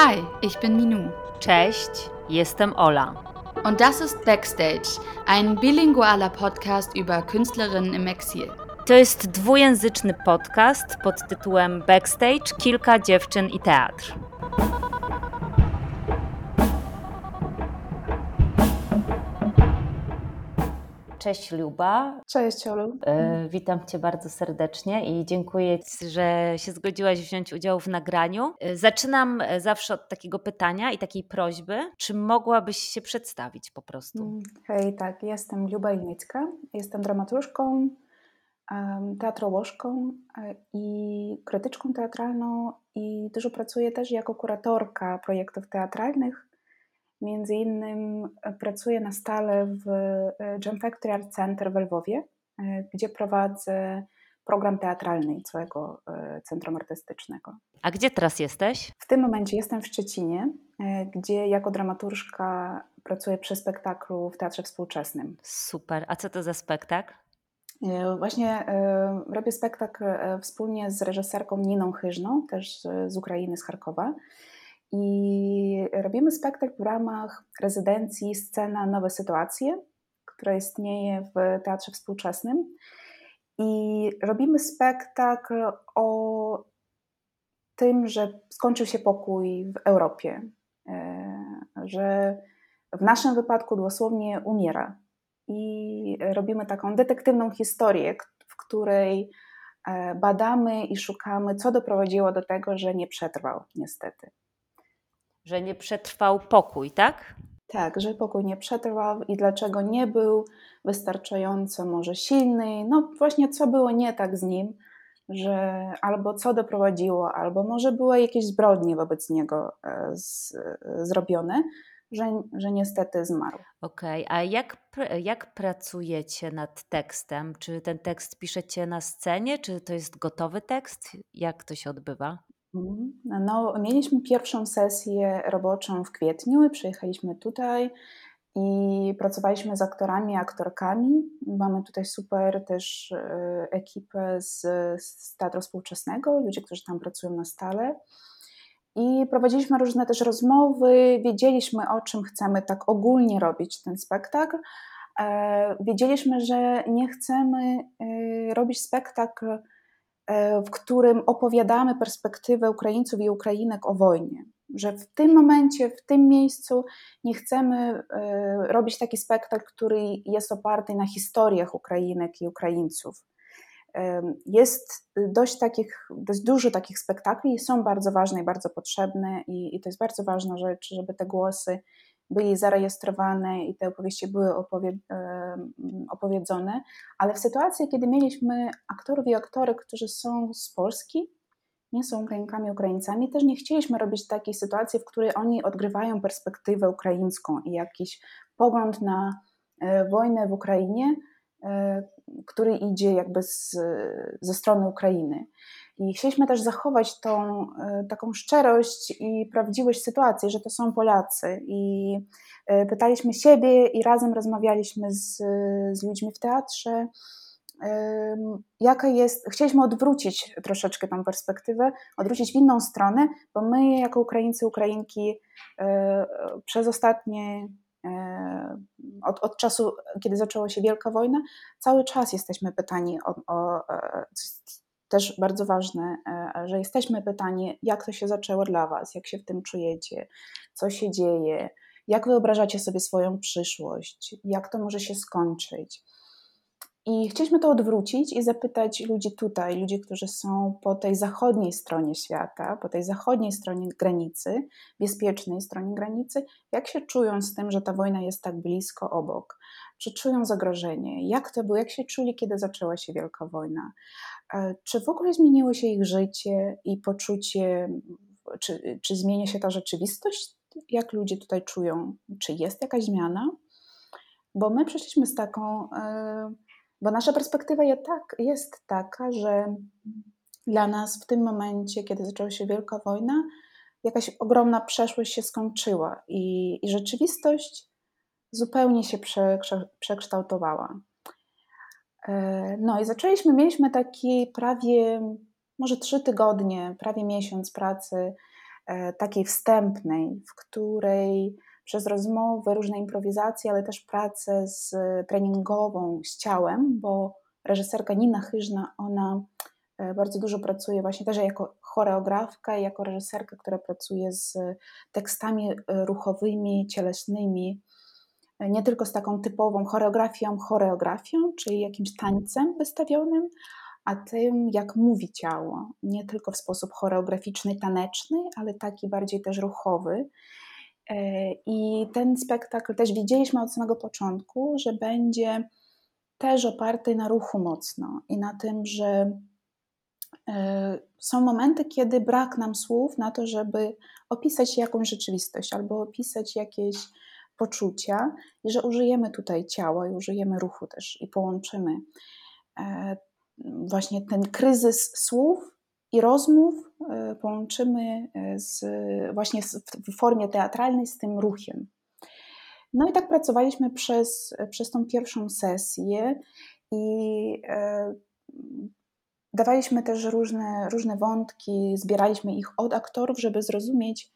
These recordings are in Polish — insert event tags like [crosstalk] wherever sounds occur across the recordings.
Hi, ich bin Minu. Cześć, jestem Ola. Und das ist Backstage, ein bilingualer Podcast über Künstlerinnen im Exil. To jest dwujęzyczny podcast pod tytułem Backstage Kilka dziewczyn i teatr. Cześć Luba. Cześć Olu. E, witam Cię bardzo serdecznie i dziękuję, że się zgodziłaś wziąć udział w nagraniu. E, zaczynam e, zawsze od takiego pytania i takiej prośby, czy mogłabyś się przedstawić po prostu? Mm, hej, tak, jestem Luba Ilnicka, jestem dramaturżką, teatrolożką i krytyczką teatralną i dużo pracuję też jako kuratorka projektów teatralnych Między innymi e, pracuję na stale w e, Jam Factory Art Center w Lwowie, e, gdzie prowadzę program teatralny całego Centrum Artystycznego. A gdzie teraz jesteś? W tym momencie jestem w Szczecinie, gdzie jako dramaturżka pracuję przy spektaklu w Teatrze Współczesnym. Super. A co to za spektakl? Właśnie robię spektakl wspólnie z reżyserką Niną Chyżną, też z Ukrainy, z Charkowa. I robimy spektakl w ramach rezydencji Scena Nowe Sytuacje, która istnieje w Teatrze Współczesnym. I robimy spektakl o tym, że skończył się pokój w Europie, e, że w naszym wypadku dosłownie umiera. I robimy taką detektywną historię, w której e, badamy i szukamy, co doprowadziło do tego, że nie przetrwał, niestety że nie przetrwał pokój, tak? Tak, że pokój nie przetrwał i dlaczego nie był wystarczająco może silny. No właśnie, co było nie tak z nim, że albo co doprowadziło, albo może były jakieś zbrodnie wobec niego e, z, zrobione, że, że niestety zmarł. Okej, okay. a jak, jak pracujecie nad tekstem? Czy ten tekst piszecie na scenie, czy to jest gotowy tekst? Jak to się odbywa? Mhm. No, mieliśmy pierwszą sesję roboczą w kwietniu i przyjechaliśmy tutaj i pracowaliśmy z aktorami i aktorkami. Mamy tutaj super też e, ekipę z, z Teatru Współczesnego, ludzie, którzy tam pracują na stale. I prowadziliśmy różne też rozmowy, wiedzieliśmy o czym chcemy tak ogólnie robić ten spektakl. E, wiedzieliśmy, że nie chcemy e, robić spektakl w którym opowiadamy perspektywę Ukraińców i Ukrainek o wojnie. Że w tym momencie, w tym miejscu nie chcemy e, robić taki spektakl, który jest oparty na historiach Ukrainek i Ukraińców. E, jest dość, takich, dość dużo takich spektakli i są bardzo ważne i bardzo potrzebne, i, i to jest bardzo ważna rzecz, żeby te głosy byli zarejestrowane i te opowieści były opowie opowiedzone, ale w sytuacji, kiedy mieliśmy aktorów i aktory, którzy są z Polski, nie są Ukrainkami, Ukraińcami, też nie chcieliśmy robić takiej sytuacji, w której oni odgrywają perspektywę ukraińską i jakiś pogląd na e, wojnę w Ukrainie, e, który idzie jakby z, ze strony Ukrainy. I chcieliśmy też zachować tą e, taką szczerość i prawdziwość sytuacji, że to są Polacy. I e, pytaliśmy siebie i razem rozmawialiśmy z, z ludźmi w teatrze. Jaka jest, chcieliśmy odwrócić troszeczkę tą perspektywę, odwrócić w inną stronę, bo my, jako Ukraińcy, Ukrainki, e, przez ostatnie od, od, czasu, kiedy zaczęła się Wielka Wojna, cały czas jesteśmy pytani o, o, też bardzo ważne, e, że jesteśmy pytani, jak to się zaczęło dla Was, jak się w tym czujecie, co się dzieje, jak wyobrażacie sobie swoją przyszłość, jak to może się skończyć. I chcieliśmy to odwrócić i zapytać ludzi tutaj, ludzi, którzy są po tej zachodniej stronie świata, po tej zachodniej stronie granicy, bezpiecznej stronie granicy, jak się czują z tym, że ta wojna jest tak blisko obok, czy czują zagrożenie, jak to było, jak się czuli, kiedy zaczęła się Wielka Wojna, e, czy w ogóle zmieniło się ich życie i poczucie, czy, czy zmienia się ta rzeczywistość, jak ludzie tutaj czują, czy jest jakaś zmiana, bo my przeszliśmy z taką. Yy, bo nasza perspektywa jest, tak, jest taka, że dla nas w tym momencie, kiedy zaczęła się Wielka Wojna, jakaś ogromna przeszłość się skończyła i, i rzeczywistość zupełnie się przekształtowała. E, no i zaczęliśmy, mieliśmy taki prawie, może trzy tygodnie, prawie miesiąc pracy takiej wstępnej, w której przez rozmowy, różne improwizacje, ale też pracę z treningową z ciałem, bo reżyserka Nina Chyżna, ona e, bardzo dużo pracuje właśnie też jako choreografka jako reżyserka, która pracuje z tekstami e, ruchowymi, cielesnymi, e, nie tylko z taką typową choreografią, choreografią, czyli jakimś tańcem wystawionym, a tym, jak mówi ciało. Nie tylko w sposób choreograficzny, taneczny, ale taki bardziej też ruchowy. I ten spektakl też widzieliśmy od samego początku, że będzie też oparty na ruchu mocno i na tym, że e, są momenty, kiedy brak nam słów na to, żeby opisać jakąś rzeczywistość albo opisać jakieś poczucia, i że użyjemy tutaj ciała i użyjemy ruchu też i połączymy e, właśnie ten kryzys słów i rozmów e, połączymy z, właśnie w formie teatralnej z tym ruchem. No i tak pracowaliśmy przez, przez tą pierwszą sesję i e, dawaliśmy też różne, różne wątki, zbieraliśmy ich od aktorów, żeby zrozumieć,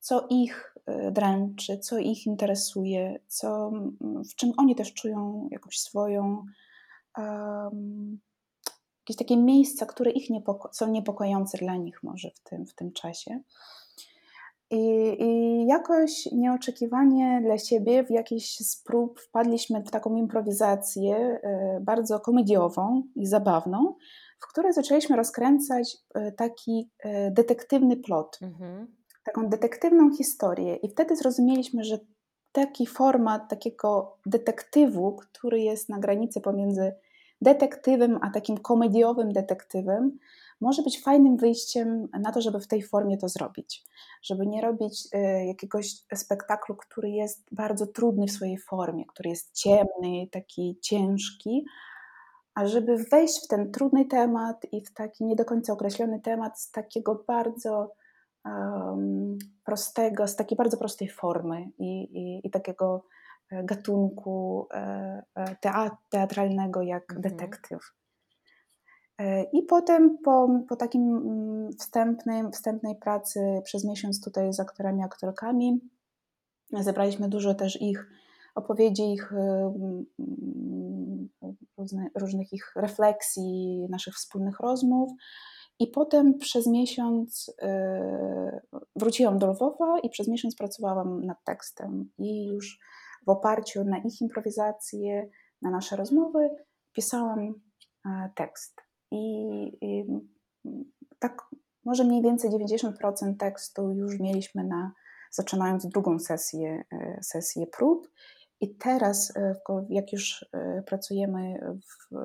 co ich e, dręczy, co ich interesuje, co, w czym oni też czują jakąś swoją, um, jakieś takie miejsca, które ich niepoko- są niepokojące dla nich może w tym, w tym czasie. I, I, jakoś nieoczekiwanie dla siebie w jakiś z prób wpadliśmy w taką improwizację e, bardzo komediową i zabawną, w której zaczęliśmy rozkręcać e, taki e, detektywny plot, mhm. Taką detektywną historię. I wtedy zrozumieliśmy, że taki format takiego detektywu, który jest na granicy pomiędzy detektywem a takim komediowym detektywem, może być fajnym wyjściem na to, żeby w tej formie to zrobić. Żeby nie robić e, jakiegoś spektaklu, który jest bardzo trudny w swojej formie, który jest ciemny, taki ciężki, a żeby wejść w ten trudny temat i w taki nie do końca określony temat z takiego bardzo prostego, z takiej bardzo prostej formy i, i, i takiego e, gatunku e, teatralnego jak mhm. detektyw. E, I potem po, po takim mm, wstępnym, wstępnej pracy przez miesiąc tutaj z aktorami, aktorkami, zebraliśmy dużo też ich opowiedzi, ich e, mm, różne, różnych ich refleksji, naszych wspólnych rozmów. I potem przez miesiąc e, wróciłam do Lwowa i przez miesiąc pracowałam nad tekstem. I już w oparciu na ich improwizacje, na nasze rozmowy, pisałam tekst. I, i tak może mniej więcej 90% tekstu już mieliśmy na, zaczynając drugą sesję, e, sesję prób. I teraz, e, jak już e, pracujemy, w,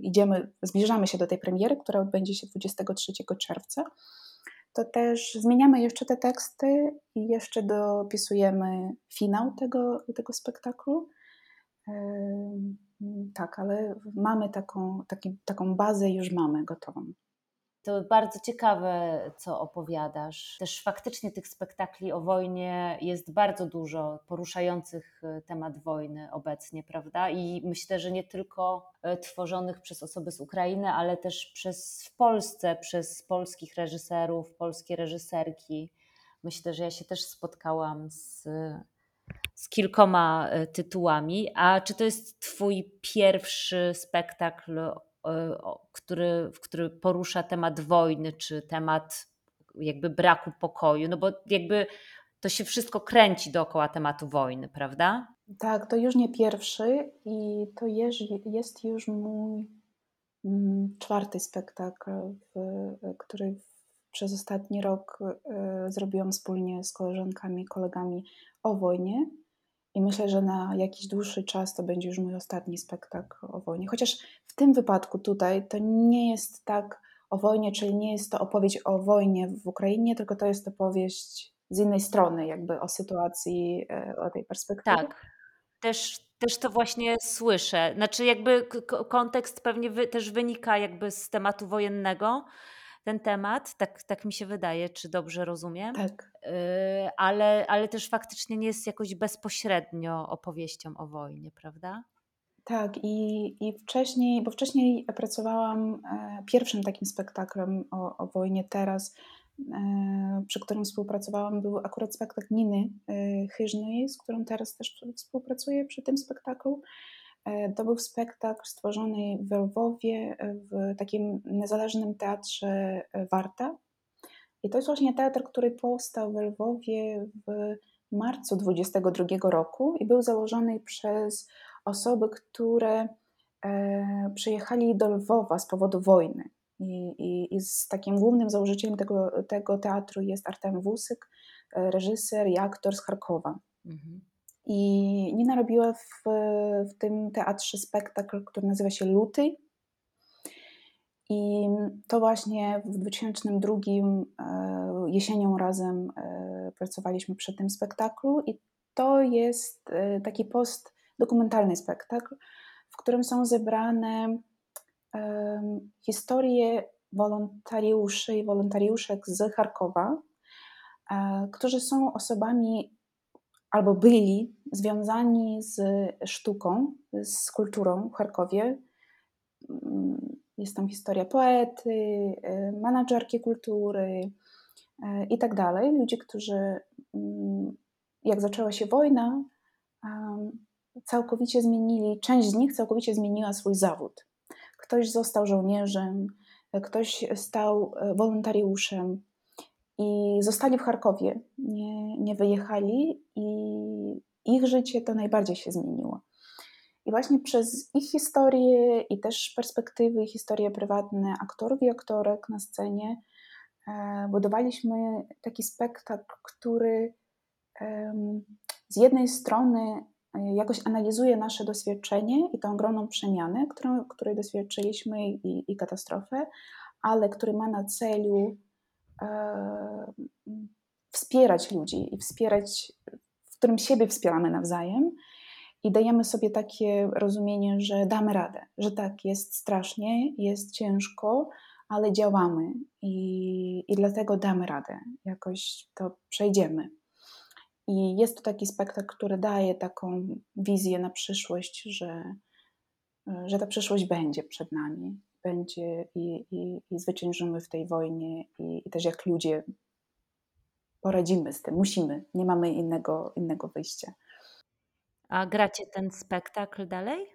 idziemy, zbliżamy się do tej premiery, która odbędzie się 23 czerwca, to też zmieniamy jeszcze te teksty i jeszcze dopisujemy finał tego, tego spektaklu. Tak, ale mamy taką, taki, taką bazę, już mamy gotową. To bardzo ciekawe, co opowiadasz. Też faktycznie tych spektakli o wojnie jest bardzo dużo, poruszających e, temat wojny obecnie, prawda? I myślę, że nie tylko e, tworzonych przez osoby z Ukrainy, ale też przez w Polsce, przez polskich reżyserów, polskie reżyserki. Myślę, że ja się też spotkałam z z kilkoma e, tytułami. A czy to jest Twój pierwszy spektakl, który, który porusza temat wojny, czy temat jakby braku pokoju? No bo jakby to się wszystko kręci dookoła tematu wojny, prawda? Tak, to już nie pierwszy i to jest już mój mm, czwarty spektakl, który przez ostatni rok e, zrobiłam wspólnie z koleżankami, kolegami o wojnie. I myślę, że na jakiś dłuższy czas to będzie już mój ostatni spektakl o wojnie. Chociaż w tym wypadku tutaj to nie jest tak o wojnie, czyli nie jest to opowieść o wojnie w Ukrainie, tylko to jest opowieść z innej strony, jakby o sytuacji, e, o tej perspektywie. Tak. Też, też to właśnie słyszę. Znaczy, jakby kontekst pewnie wy, też wynika jakby z tematu wojennego, ten temat, tak, tak mi się wydaje, czy dobrze rozumiem. Tak. Y, ale, ale też faktycznie nie jest jakoś bezpośrednio opowieścią o wojnie, prawda? Tak, i, i wcześniej, bo wcześniej pracowałam e, pierwszym takim spektaklem o, o wojnie teraz, przy którym współpracowałam, był akurat spektakl Niny Chyżnej, z którą teraz też współpracuję przy tym spektaklu. To był spektakl stworzony w Lwowie w takim niezależnym teatrze Warta. I to jest właśnie teatr, który powstał w Lwowie w marcu 22 roku i był założony przez osoby, które e, przyjechali do Lwowa z powodu wojny. I, i, I, z takim głównym założycielem tego, tego teatru jest Artem Wusyk, e, reżyser i aktor z Charkowa. Mhm. I Nina robiła w, w tym teatrze spektakl, który nazywa się Luty. I to właśnie w 2002 e, jesienią razem e, pracowaliśmy przy tym spektaklu i to jest e, taki postdokumentalny spektakl, w którym są zebrane historie wolontariuszy i wolontariuszek z Charkowa, którzy są osobami albo byli związani z sztuką, z kulturą w Charkowie. Mm, jest tam historia poety, y, menadżerki kultury y, i tak dalej. Ludzie, którzy mm, jak zaczęła się wojna, całkowicie zmienili, część z nich całkowicie zmieniła swój zawód. Ktoś został żołnierzem, ktoś stał e, wolontariuszem i zostali w Charkowie, nie, nie wyjechali i ich życie to najbardziej się zmieniło. I właśnie przez ich historię i też perspektywy, historie prywatne aktorów i aktorek na scenie e, budowaliśmy taki spektakl, który z jednej strony e, jakoś analizuje nasze doświadczenie i tą ogromną przemianę, którą, której doświadczyliśmy i, i katastrofę, ale który ma na celu e, wspierać ludzi i wspierać, w którym siebie wspieramy nawzajem i dajemy sobie takie rozumienie, że damy radę, że tak, jest strasznie, jest ciężko, ale działamy i, i dlatego damy radę, jakoś to przejdziemy. I jest to taki spektakl, który daje taką wizję na przyszłość, że, że ta przyszłość będzie przed nami, będzie i, i, i zwyciężymy w tej wojnie, i, i też jak ludzie poradzimy z tym, musimy, nie mamy innego, innego wyjścia. A gracie ten spektakl dalej?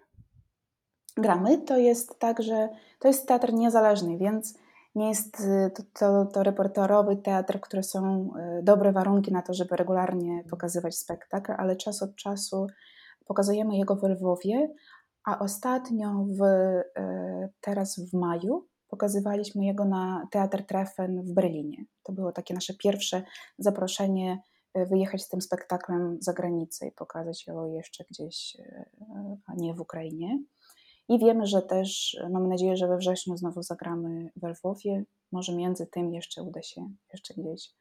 Gramy. To jest tak, że to jest teatr niezależny, więc nie jest y, to, to, to repertuarowy teatr, które są y, dobre warunki na to, żeby regularnie pokazywać spektakl, ale czas od czasu pokazujemy jego w Lwowie, a ostatnio w, y, teraz w maju pokazywaliśmy jego na Teatr Treffen w Berlinie. To było takie nasze pierwsze zaproszenie wyjechać z tym spektaklem za granicę i pokazać ją jeszcze gdzieś, e, a nie w Ukrainie. I wiemy, że też, mamy nadzieję, że we wrześniu znowu zagramy w Lwowie. Może między tym jeszcze uda się jeszcze gdzieś.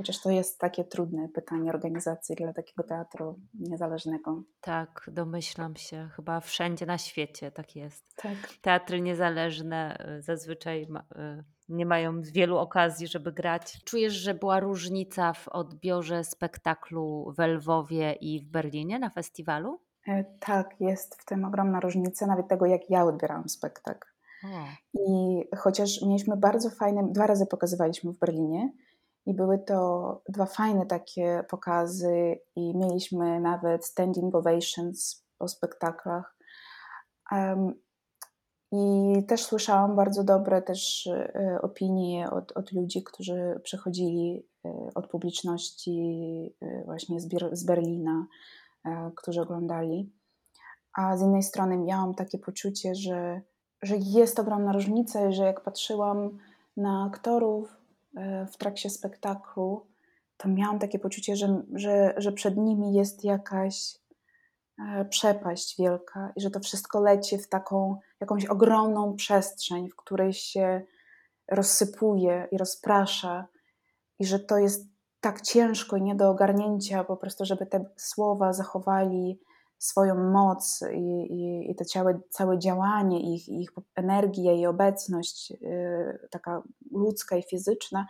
Chociaż to jest takie trudne pytanie organizacji dla takiego teatru niezależnego. Tak, domyślam się. Chyba wszędzie na świecie tak jest. Tak. Teatry niezależne e, zazwyczaj e, nie mają wielu okazji, żeby grać. Czujesz, że była różnica w odbiorze spektaklu w Lwowie i w Berlinie na festiwalu? E, tak, jest w tym ogromna różnica, nawet tego, jak ja odbierałam spektakl. O. I chociaż mieliśmy bardzo fajne, dwa razy pokazywaliśmy w Berlinie i były to dwa fajne takie pokazy i mieliśmy nawet standing ovations po spektaklach. Um, i też słyszałam bardzo dobre też e, opinie od, od ludzi, którzy przychodzili e, od publiczności e, właśnie z, z Berlina, którzy oglądali. A z innej strony miałam takie poczucie, że, że jest ogromna różnica że jak patrzyłam na aktorów w trakcie spektaklu, to miałam takie poczucie, że, że, że przed nimi jest jakaś E, przepaść wielka i że to wszystko leci w taką jakąś ogromną przestrzeń, w której się rozsypuje i rozprasza, i że to jest tak ciężko i nie do ogarnięcia, po prostu, żeby te słowa zachowali swoją moc i, i, i to całe, całe działanie ich, ich energia i obecność, yy, taka ludzka i fizyczna,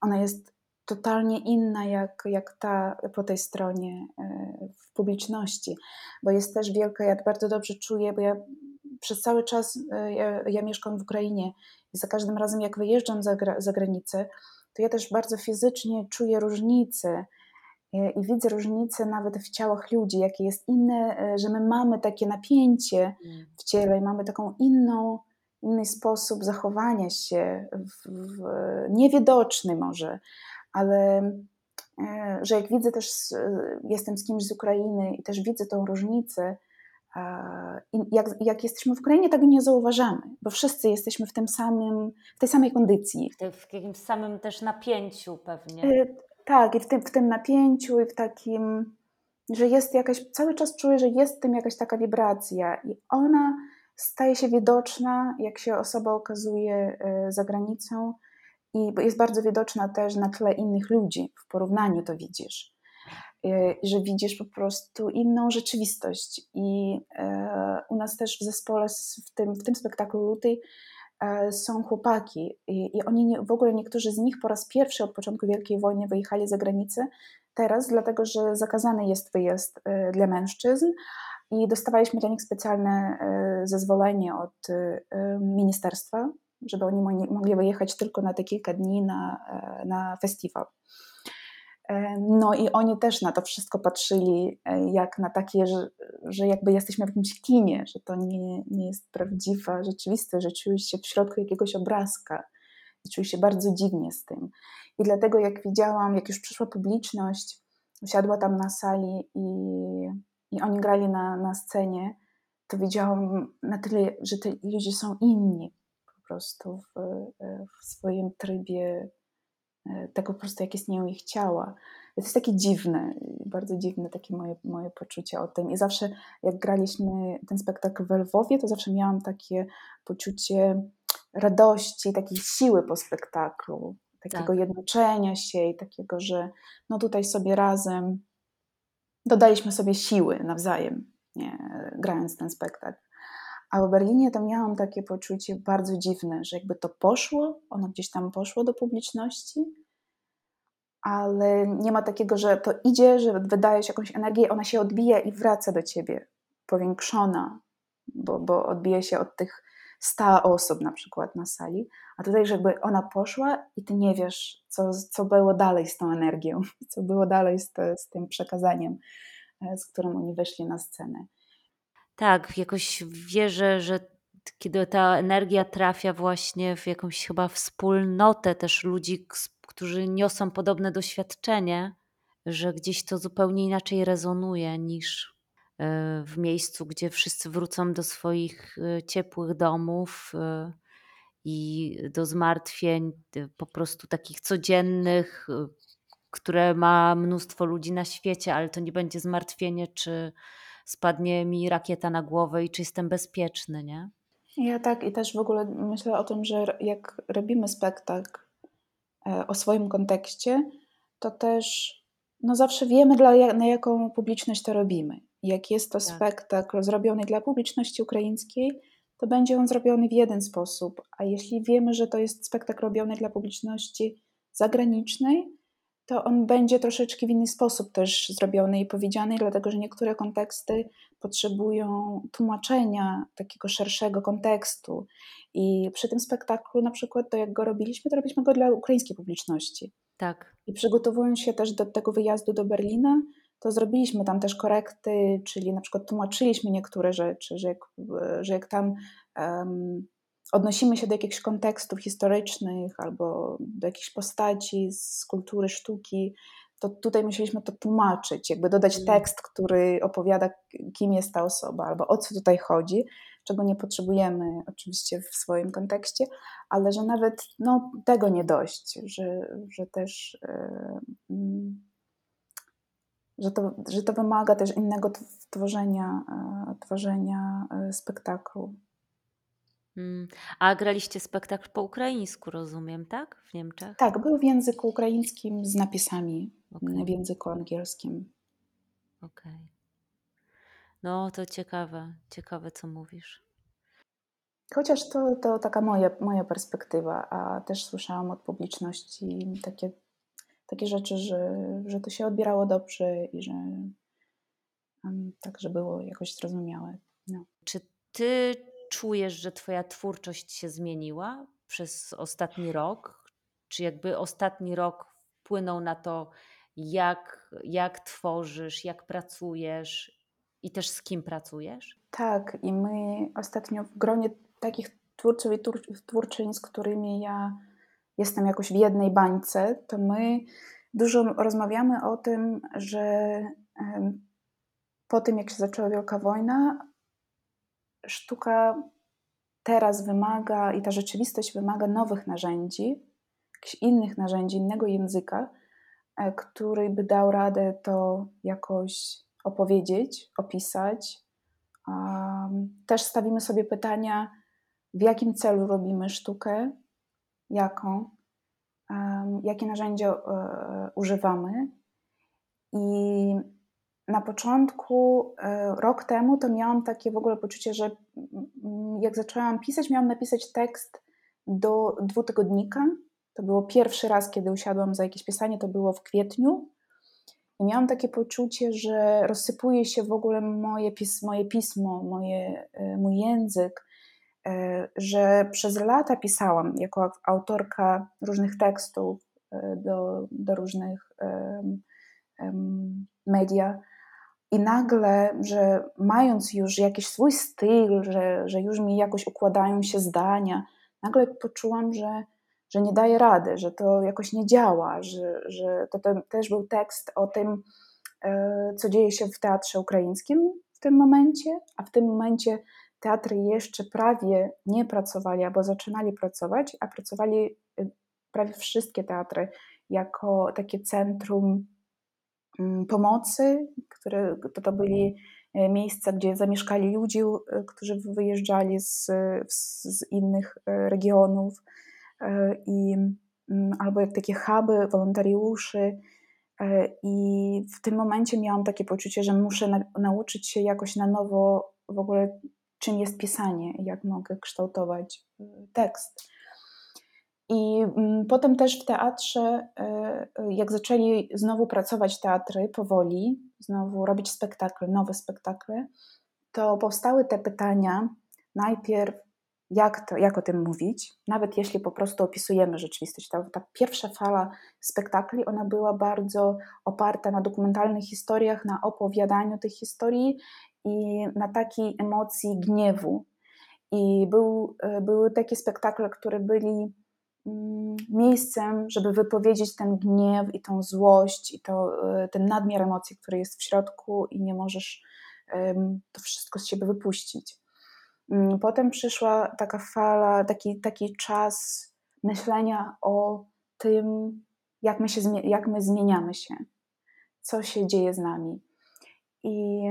ona jest totalnie inna jak, jak ta po tej stronie e, w publiczności, bo jest też wielka, ja bardzo dobrze czuję, bo ja przez cały czas, e, ja, mieszkam w Ukrainie i za każdym razem jak wyjeżdżam za, za granicę, to ja też bardzo fizycznie czuję różnice i widzę różnice nawet w ciałach ludzi, jakie jest inne, e, że my mamy takie napięcie Mm. w ciele i mamy taką inną, inny sposób zachowania się, w, w, niewidoczny może, ale e, że jak widzę też, jestem z kimś z Ukrainy i też widzę tą różnicę, i jak, jak jesteśmy w Ukrainie, tego nie zauważamy, bo wszyscy jesteśmy w tym samym, w tej samej kondycji. W, te, w jakimś samym też napięciu pewnie. Y, Tak, i w tym, w tym napięciu, i w takim, że jest jakaś, cały czas czuję, że jest w tym jakaś taka wibracja, i ona staje się widoczna, jak się osoba okazuje y, za granicą, i jest bardzo widoczna też na tle innych ludzi, w porównaniu to widzisz. Y, że widzisz po prostu inną rzeczywistość. I e, u nas też w zespole, w tym, w tym spektaklu Luty, są chłopaki i, oni nie, w ogóle niektórzy z nich po raz pierwszy od początku Wielkiej Wojny wyjechali za granicę. Teraz, dlatego że zakazany jest wyjazd e, dla mężczyzn i dostawaliśmy dla nich specjalne e, zezwolenie od e, e, ministerstwa, żeby oni mo- mogli wyjechać tylko na te kilka dni na, e, na festiwal. E, No i oni też na to wszystko patrzyli e, jak na takie, że, że jakby jesteśmy w jakimś kinie, że to nie, nie jest prawdziwa rzeczywistość, że czujesz się w środku jakiegoś obrazka i czujesz się bardzo dziwnie z tym. I dlatego jak widziałam, jak już przyszła publiczność, usiadła tam na sali i, i oni grali na, na scenie, to widziałam na tyle, że te ludzie są inni po prostu w, w swoim trybie e, tego po prostu, jak istnieją ich ciała. To jest takie dziwne, bardzo dziwne takie moje, moje poczucie o tym. I zawsze jak graliśmy ten spektakl w Lwowie, to zawsze miałam takie poczucie radości, takiej siły po spektaklu, takiego Tak. jednoczenia się i takiego, że no tutaj sobie razem dodaliśmy sobie siły nawzajem, nie, grając ten spektakl. A w Berlinie to miałam takie poczucie bardzo dziwne, że jakby to poszło, ono gdzieś tam poszło do publiczności, ale nie ma takiego, że to idzie, że wydajesz jakąś energię, ona się odbija i wraca do ciebie, powiększona, bo, bo odbija się od tych 100 osób na przykład na sali, a tutaj, żeby ona poszła i ty nie wiesz, co, co było dalej z tą energią, [laughs] co było dalej z, te, z tym przekazaniem, e, z którym oni weszli na scenę. Tak, jakoś wierzę, że kiedy ta energia trafia właśnie w jakąś chyba wspólnotę też ludzi, którzy niosą podobne doświadczenie, że gdzieś to zupełnie inaczej rezonuje niż e, w miejscu, gdzie wszyscy wrócą do swoich e, ciepłych domów e, i do zmartwień po prostu takich codziennych, które ma mnóstwo ludzi na świecie, ale to nie będzie zmartwienie, czy spadnie mi rakieta na głowę i czy jestem bezpieczny, nie? Ja tak i też w ogóle myślę o tym, że jak robimy spektakl e, o swoim kontekście, to też no zawsze wiemy, dla, na jaką publiczność to robimy. Jak jest to Tak. spektakl zrobiony dla publiczności ukraińskiej, to będzie on zrobiony w jeden sposób. A jeśli wiemy, że to jest spektakl robiony dla publiczności zagranicznej, to on będzie troszeczkę w inny sposób też zrobiony i powiedziany, dlatego że niektóre konteksty potrzebują tłumaczenia takiego szerszego kontekstu. I przy tym spektaklu, na przykład, to jak go robiliśmy, to robiliśmy go dla ukraińskiej publiczności. Tak. I przygotowując się też do tego wyjazdu do Berlina, to zrobiliśmy tam też korekty, czyli na przykład tłumaczyliśmy niektóre rzeczy, że jak, że jak tam um, odnosimy się do jakichś kontekstów historycznych albo do jakichś postaci z kultury sztuki, to tutaj musieliśmy to tłumaczyć, jakby dodać Mm. tekst, który opowiada, kim jest ta osoba albo o co tutaj chodzi, czego nie potrzebujemy oczywiście w swoim kontekście, ale że nawet no, tego nie dość, że, że też mm, że to, że to wymaga też innego tworzenia, e, tworzenia e, spektaklu. Mm. A graliście spektakl po ukraińsku, rozumiem, tak? W Niemczech? Tak, był w języku ukraińskim z napisami Okej. w języku angielskim. Okej. No to ciekawe, ciekawe co mówisz. Chociaż to, to taka moja, moja perspektywa, a też słyszałam od publiczności takie, takie rzeczy, że, że to się odbierało dobrze i że um, tak, że było jakoś zrozumiałe. No. Czy ty czujesz, że twoja twórczość się zmieniła przez ostatni rok? Czy jakby ostatni rok wpłynął na to, jak, jak tworzysz, jak pracujesz i też z kim pracujesz? Tak, i my ostatnio w gronie takich twórców i twórczyń, z którymi ja jestem jakoś w jednej bańce, to my dużo rozmawiamy o tym, że po tym, jak się zaczęła Wielka Wojna, sztuka teraz wymaga i ta rzeczywistość wymaga nowych narzędzi, innych narzędzi, innego języka, e, który by dał radę to jakoś opowiedzieć, opisać. Też stawimy sobie pytania, w jakim celu robimy sztukę, jaką, jakie narzędzia e, używamy. I na początku, e, rok temu, to miałam takie w ogóle poczucie, że mm, jak zaczęłam pisać, miałam napisać tekst do dwutygodnika. To było pierwszy raz, kiedy usiadłam za jakieś pisanie, to było w kwietniu. I miałam takie poczucie, że rozsypuje się w ogóle moje, pis moje pismo, moje, e, mój język, e, że przez lata pisałam jako autorka różnych tekstów do, do różnych media i nagle, że mając już jakiś swój styl, że, że już mi jakoś układają się zdania, nagle poczułam, że, że nie daję rady, że to jakoś nie działa, że, że to, też był tekst o tym, e, co dzieje się w teatrze ukraińskim w tym momencie, a w tym momencie teatry jeszcze prawie nie pracowali albo zaczynali pracować, a pracowali e, prawie wszystkie teatry jako takie centrum pomocy, które to, to byli e, miejsca, gdzie zamieszkali ludzie, e, którzy wyjeżdżali z, z innych e, regionów i mm, albo takie huby wolontariuszy. I w tym momencie miałam takie poczucie, że muszę na, nauczyć się jakoś na nowo w ogóle, czym jest pisanie, jak mogę kształtować tekst. I mm, potem też w teatrze, e, jak zaczęli znowu pracować teatry powoli, znowu robić spektakle, nowe spektakle, to powstały te pytania najpierw, jak, to, jak o tym mówić, nawet jeśli po prostu opisujemy rzeczywistość. Ta, ta pierwsza fala spektakli, ona była bardzo oparta na dokumentalnych historiach, na opowiadaniu tych historii i na takiej emocji gniewu. I był, e, były takie spektakle, które byli miejscem, żeby wypowiedzieć ten gniew i tą złość i to, e, ten nadmiar emocji, który jest w środku i nie możesz to wszystko z siebie wypuścić. Mm, potem przyszła taka fala, taki, taki czas myślenia o tym, jak my, się, jak my zmieniamy się, co się dzieje z nami. I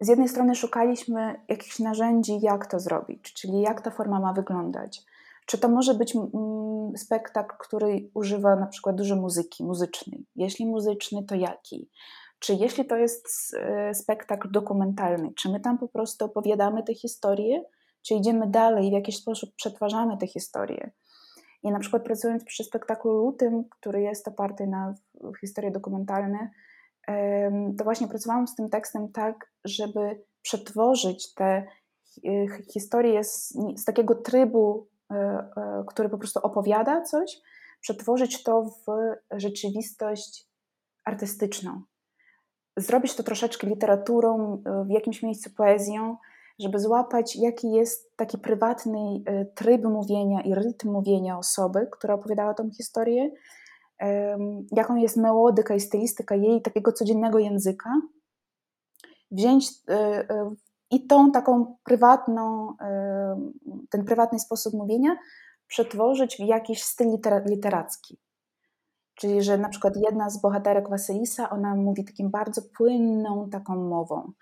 z jednej strony szukaliśmy jakichś narzędzi, jak to zrobić, czyli jak ta forma ma wyglądać. Czy to może być mm, spektakl, który używa na przykład dużo muzyki, muzycznej? Jeśli muzyczny, to jaki? Czy jeśli to jest e, spektakl dokumentalny, czy my tam po prostu opowiadamy te historie, czy idziemy dalej i w jakiś sposób przetwarzamy te historie? I na przykład pracując przy spektaklu Lutym, który jest oparty na historie dokumentalne, to właśnie pracowałam z tym tekstem tak, żeby przetworzyć te e, historie z, z takiego trybu który po prostu opowiada coś, przetworzyć to w rzeczywistość artystyczną. Zrobić to troszeczkę literaturą, e, w jakimś miejscu poezją, żeby złapać, jaki jest taki prywatny tryb mówienia i rytm mówienia osoby, która opowiadała tą historię, jaką jest melodyka i stylistyka jej takiego codziennego języka, wziąć i tą taką prywatną, ten prywatny sposób mówienia przetworzyć w jakiś styl literacki. Czyli, że na przykład jedna z bohaterek Wasylisa, ona mówi takim bardzo płynną taką mową.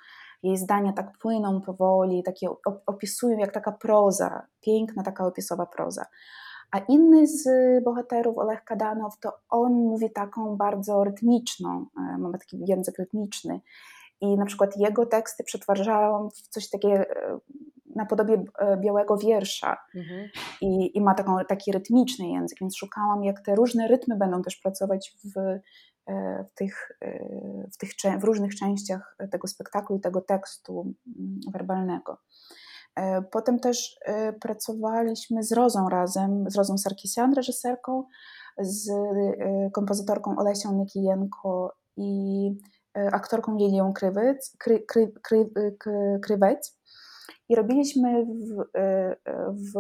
Jej zdania tak płyną powoli, takie opisują jak taka proza, piękna taka opisowa proza. A inny z bohaterów, Olech Kadanow, to on mówi taką bardzo rytmiczną, e, ma taki język rytmiczny. I na przykład jego teksty przetwarzałam w coś takiego e, na podobie e, białego wiersza mhm. I, i, ma taką, taki rytmiczny język, więc szukałam, jak te różne rytmy będą też pracować w, e, w, tych, w, tych, w różnych częściach tego spektaklu i tego tekstu werbalnego. Potem też pracowaliśmy z Rozą razem, z Rozą Sarkisian, reżyserką, z kompozytorką Olesią Nikijenko i aktorką Lilią Krywec, kry, kry, kry, Krywec. I robiliśmy w, w,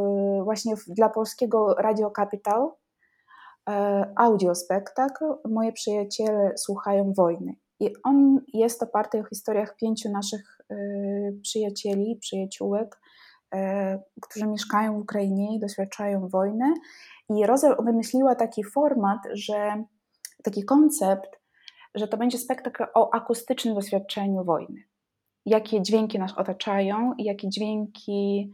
właśnie dla polskiego Radio Capital audiospektakl Moje przyjaciele słuchają wojny. I on jest oparty o historiach pięciu naszych przyjacieli, przyjaciółek, którzy mieszkają w Ukrainie i doświadczają wojny. I Rosa wymyśliła taki format, że taki koncept, że to będzie spektakl o akustycznym doświadczeniu wojny. Jakie dźwięki nas otaczają i jakie dźwięki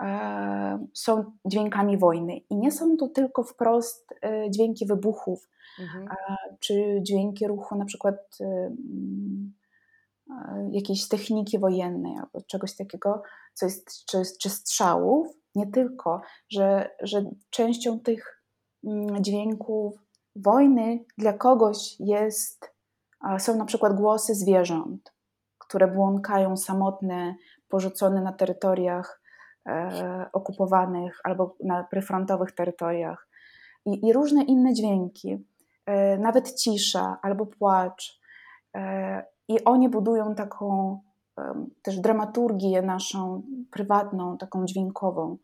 e, są dźwiękami wojny. I nie są to tylko wprost e, dźwięki wybuchów, mhm. a, czy dźwięki ruchu, na przykład e, mm, jakiejś techniki wojennej albo czegoś takiego, co jest, czy, czy strzałów, nie tylko, że, że częścią tych mm, dźwięków wojny dla kogoś jest, są na przykład głosy zwierząt, które błąkają samotne, porzucone na terytoriach e, okupowanych albo na prefrontowych terytoriach. I, I, różne inne dźwięki, e, nawet cisza albo płacz. E, I oni budują taką też dramaturgię naszą prywatną, taką dźwiękową.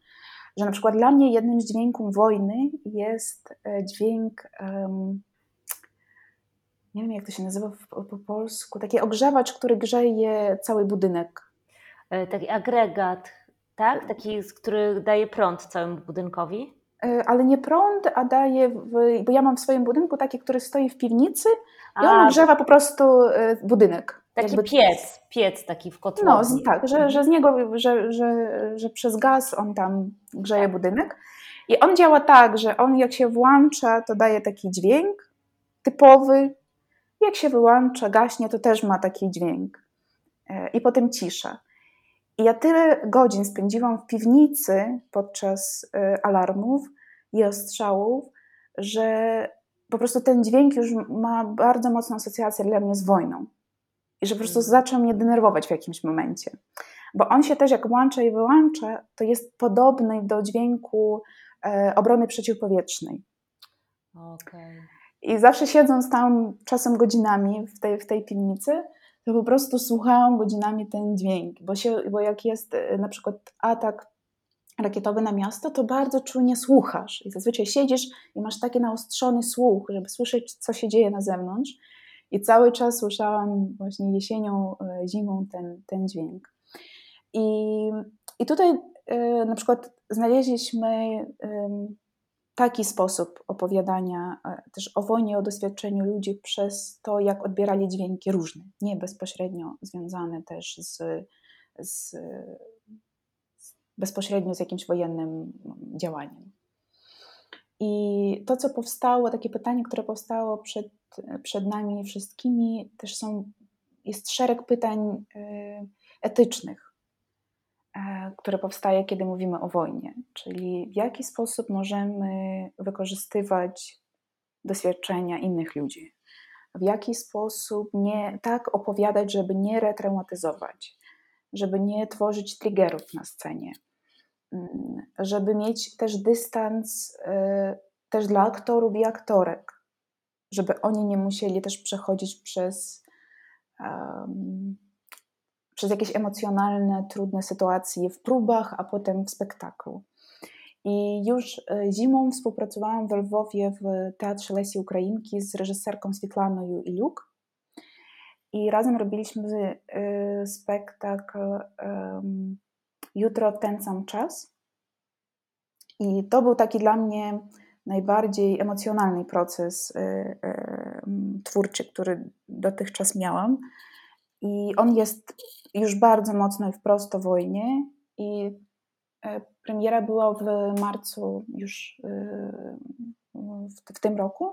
Że na przykład dla mnie jednym z dźwięków wojny jest dźwięk, nie wiem jak to się nazywa po, po polsku, taki ogrzewacz, który grzeje cały budynek. E, taki agregat, tak? Taki, który daje prąd całemu budynkowi? E, ale nie prąd, a daje, w, bo ja mam w swoim budynku taki, który stoi w piwnicy i on ogrzewa po prostu budynek. Taki jakby... piec, piec taki w kotłowni. No, tak, że, że z niego, że, że, że przez gaz on tam grzeje tak. budynek. I on działa tak, że on jak się włącza, to daje taki dźwięk typowy. Jak się wyłącza, gaśnie, to też ma taki dźwięk. E, I potem cisza. I ja tyle godzin spędziłam w piwnicy podczas e, alarmów i ostrzałów, że po prostu ten dźwięk już ma bardzo mocną asocjację dla mnie z wojną. I że po prostu mhm. zaczął mnie denerwować w jakimś momencie. Bo on się też jak włącza i wyłącza, to jest podobny do dźwięku e, obrony przeciwpowietrznej. Okay. I zawsze siedząc tam czasem godzinami w tej, w tej piwnicy, to po prostu słuchałam godzinami ten dźwięk, bo, się, bo jak jest e, na przykład atak rakietowy na miasto, to bardzo czujnie słuchasz i zazwyczaj siedzisz i masz taki naostrzony słuch, żeby słyszeć, co się dzieje na zewnątrz. I cały czas słyszałam właśnie jesienią, e, zimą ten, ten dźwięk. I, i tutaj e, na przykład znaleźliśmy taki sposób opowiadania e, też o wojnie, o doświadczeniu ludzi przez to, jak odbierali dźwięki różne, nie bezpośrednio związane też z, z bezpośrednio z jakimś wojennym działaniem. I to, co powstało, takie pytanie, które powstało przed, przed nami wszystkimi, też są, jest szereg pytań y, etycznych, e, które powstaje, kiedy mówimy o wojnie. Czyli w jaki sposób możemy wykorzystywać doświadczenia innych ludzi, w jaki sposób nie tak opowiadać, żeby nie retraumatyzować, żeby nie tworzyć triggerów na scenie, Mm, żeby mieć też dystans y, też dla aktorów i aktorek, żeby oni nie musieli też przechodzić przez, um, przez jakieś emocjonalne, trudne sytuacje w próbach, a potem w spektaklu. I już y, zimą współpracowałam w Lwowie w Teatrze Lesi Ukrainki z reżyserką Switlaną Iliuk. I razem robiliśmy y, spektakl jutro w ten sam czas. I to był taki dla mnie najbardziej emocjonalny proces y, twórczy, który dotychczas miałam. I on jest już bardzo mocno i wprost o wojnie. I y, premiera była w marcu już w tym roku.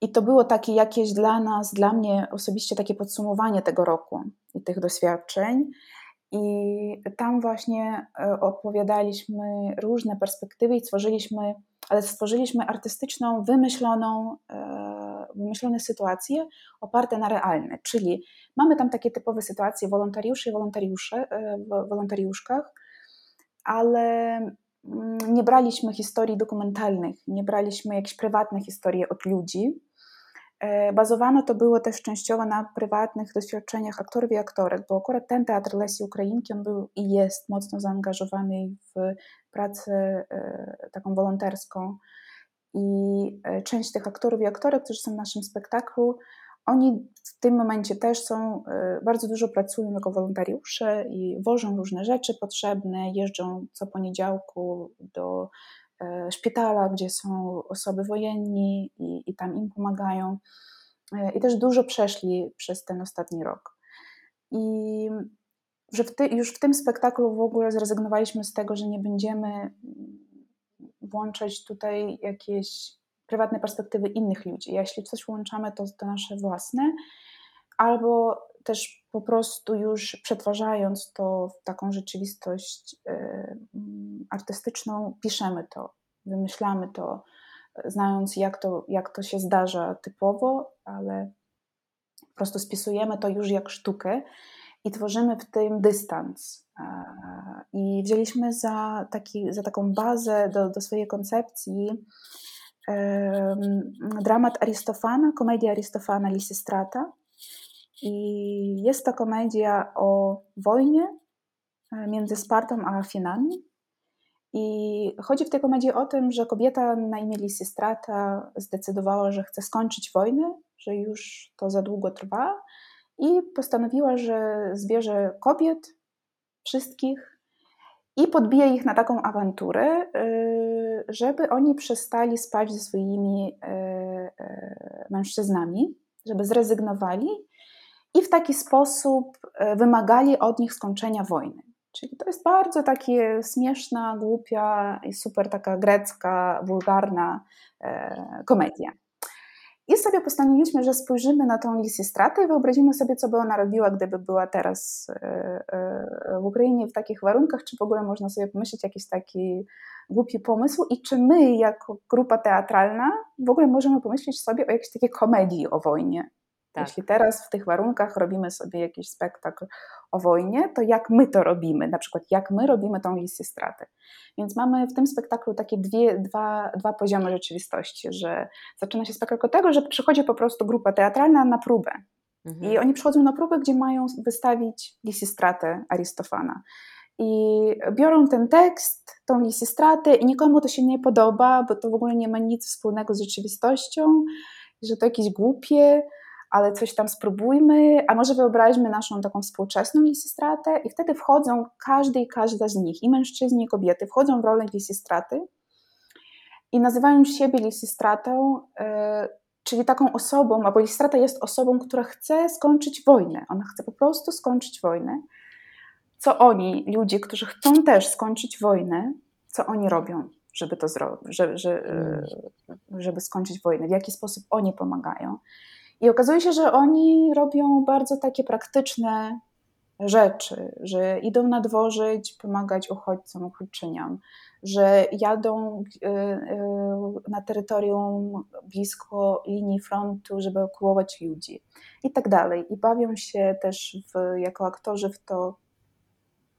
I to było takie jakieś dla nas, dla mnie osobiście takie podsumowanie tego roku i tych doświadczeń. I tam właśnie e, opowiadaliśmy różne perspektywy i stworzyliśmy, ale stworzyliśmy artystyczną, wymyśloną, e, wymyślone sytuacje oparte na realne. Czyli mamy tam takie typowe sytuacje wolontariuszy i wolontariusze, e, w wolontariuszkach, ale mm, nie braliśmy historii dokumentalnych, nie braliśmy jakichś prywatnych historii od ludzi. E, bazowano to było też częściowo na prywatnych doświadczeniach aktorów i aktorek, bo akurat ten teatr Lesi Ukrainki on był i jest mocno zaangażowany w pracę e, taką wolonterską. I e, część tych aktorów i aktorek, którzy są w naszym spektaklu, oni w tym momencie też są, bardzo dużo pracują jako wolontariusze i wożą różne rzeczy potrzebne, jeżdżą co poniedziałku do E, szpitala, gdzie są osoby wojenni i, i tam im pomagają. E, I też dużo przeszli przez ten ostatni rok. I że w ty, już w tym spektaklu w ogóle zrezygnowaliśmy z tego, że nie będziemy włączać tutaj jakieś prywatne perspektywy innych ludzi. Jeśli coś włączamy, to to nasze własne, albo też po prostu już przetwarzając to w taką rzeczywistość y, artystyczną, piszemy to, wymyślamy to, znając jak to, jak to się zdarza typowo, ale po prostu spisujemy to już jak sztukę i tworzymy w tym dystans. I wzięliśmy za, taki, za taką bazę do, do swojej koncepcji dramat Aristofana, komedia Aristofana Lysistrata, i jest to komedia o wojnie e, między Spartą a Afinami. I chodzi w tej komedii o tym, że kobieta na imię Lysistrata zdecydowała, że chce skończyć wojnę, że już to za długo trwa i postanowiła, że zbierze kobiet, wszystkich i podbije ich na taką awanturę, e, żeby oni przestali spać ze swoimi e, mężczyznami, żeby zrezygnowali i w taki sposób wymagali od nich skończenia wojny. Czyli to jest bardzo takie śmieszna, głupia i super taka grecka, wulgarna komedia. I sobie postanowiliśmy, że spojrzymy na tą Lisistratę i wyobrazimy sobie, co by ona robiła, gdyby była teraz e, e, w Ukrainie w takich warunkach, czy w ogóle można sobie pomyśleć jakiś taki głupi pomysł i czy my jako grupa teatralna w ogóle możemy pomyśleć sobie o jakiejś takiej komedii o wojnie tak. Jeśli teraz w tych warunkach robimy sobie jakiś spektakl o wojnie, to jak my to robimy? Na przykład jak my robimy tą listę straty. Więc mamy w tym spektaklu takie dwie, dwa, dwa poziomy rzeczywistości, że zaczyna się spektakl od tego, że przychodzi po prostu grupa teatralna na próbę. Mhm. I oni przychodzą na próbę, gdzie mają wystawić lisistratę Aristofana. I biorą ten tekst, tą lisistratę i nikomu to się nie podoba, bo to w ogóle nie ma nic wspólnego z rzeczywistością, że to jakieś głupie, ale coś tam spróbujmy, a może wyobraźmy naszą taką współczesną lisistratę i wtedy wchodzą każdy i każda z nich, i mężczyźni, i kobiety, wchodzą w rolę lisistraty i nazywają siebie lisistratą, yy, czyli taką osobą, albo lisistrata jest osobą, która chce skończyć wojnę, ona chce po prostu skończyć wojnę. Co oni, ludzie, którzy chcą też skończyć wojnę, co oni robią, żeby to zrobić, żeby, żeby skończyć wojnę, w jaki sposób oni pomagają. I okazuje się, że oni robią bardzo takie praktyczne rzeczy, że idą na dworzyć, pomagać uchodźcom, uchodźczyniom, że jadą y, y, na terytorium blisko linii frontu, żeby okupować ludzi i tak dalej. I bawią się też w, jako aktorzy w to,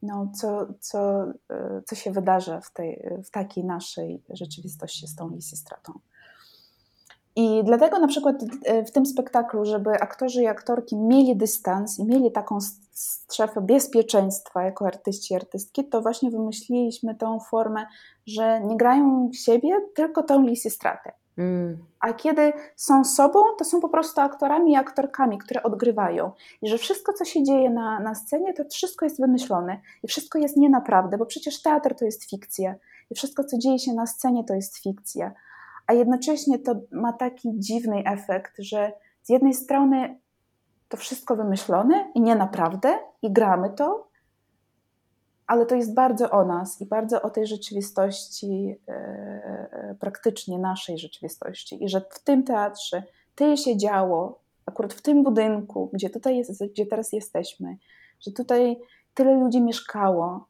no, co, co, y, co się wydarza w, tej, w takiej naszej rzeczywistości z tą lisistratą. I dlatego na przykład e, w tym spektaklu, żeby aktorzy i aktorki mieli dystans i mieli taką strefę bezpieczeństwa jako artyści i artystki, to właśnie wymyśliliśmy tą formę, że nie grają siebie, tylko tą lisy stratę. Mm. A kiedy są sobą, to są po prostu aktorami i aktorkami, które odgrywają. I że wszystko, co się dzieje na, na scenie, to wszystko jest wymyślone i wszystko jest nienaprawne, bo przecież teatr to jest fikcja i wszystko, co dzieje się na scenie, to jest fikcja a jednocześnie to ma taki dziwny efekt, że z jednej strony to wszystko wymyślone i nie naprawdę, i gramy to, ale to jest bardzo o nas i bardzo o tej rzeczywistości, e, praktycznie naszej rzeczywistości. I że w tym teatrze tyle się działo, akurat w tym budynku, gdzie tutaj jest, gdzie teraz jesteśmy, że tutaj tyle ludzi mieszkało,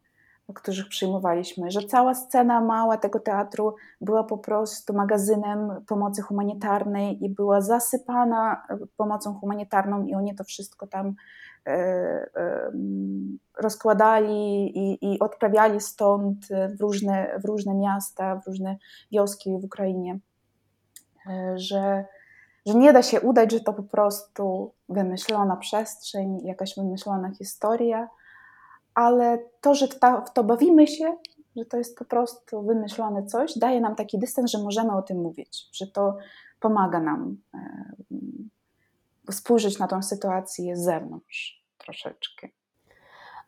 których przyjmowaliśmy, że cała scena mała tego teatru była po prostu magazynem pomocy humanitarnej i była zasypana pomocą humanitarną i oni to wszystko tam rozkładali i, i odprawiali stąd w różne, w różne miasta, w różne wioski w Ukrainie, że, że nie da się udać, że to po prostu wymyślona przestrzeń, jakaś wymyślona historia, ale to, że w to bawimy się, że to jest po prostu wymyślone coś, daje nam taki dystans, że możemy o tym mówić, że to pomaga nam spojrzeć na tą sytuację z zewnątrz troszeczkę.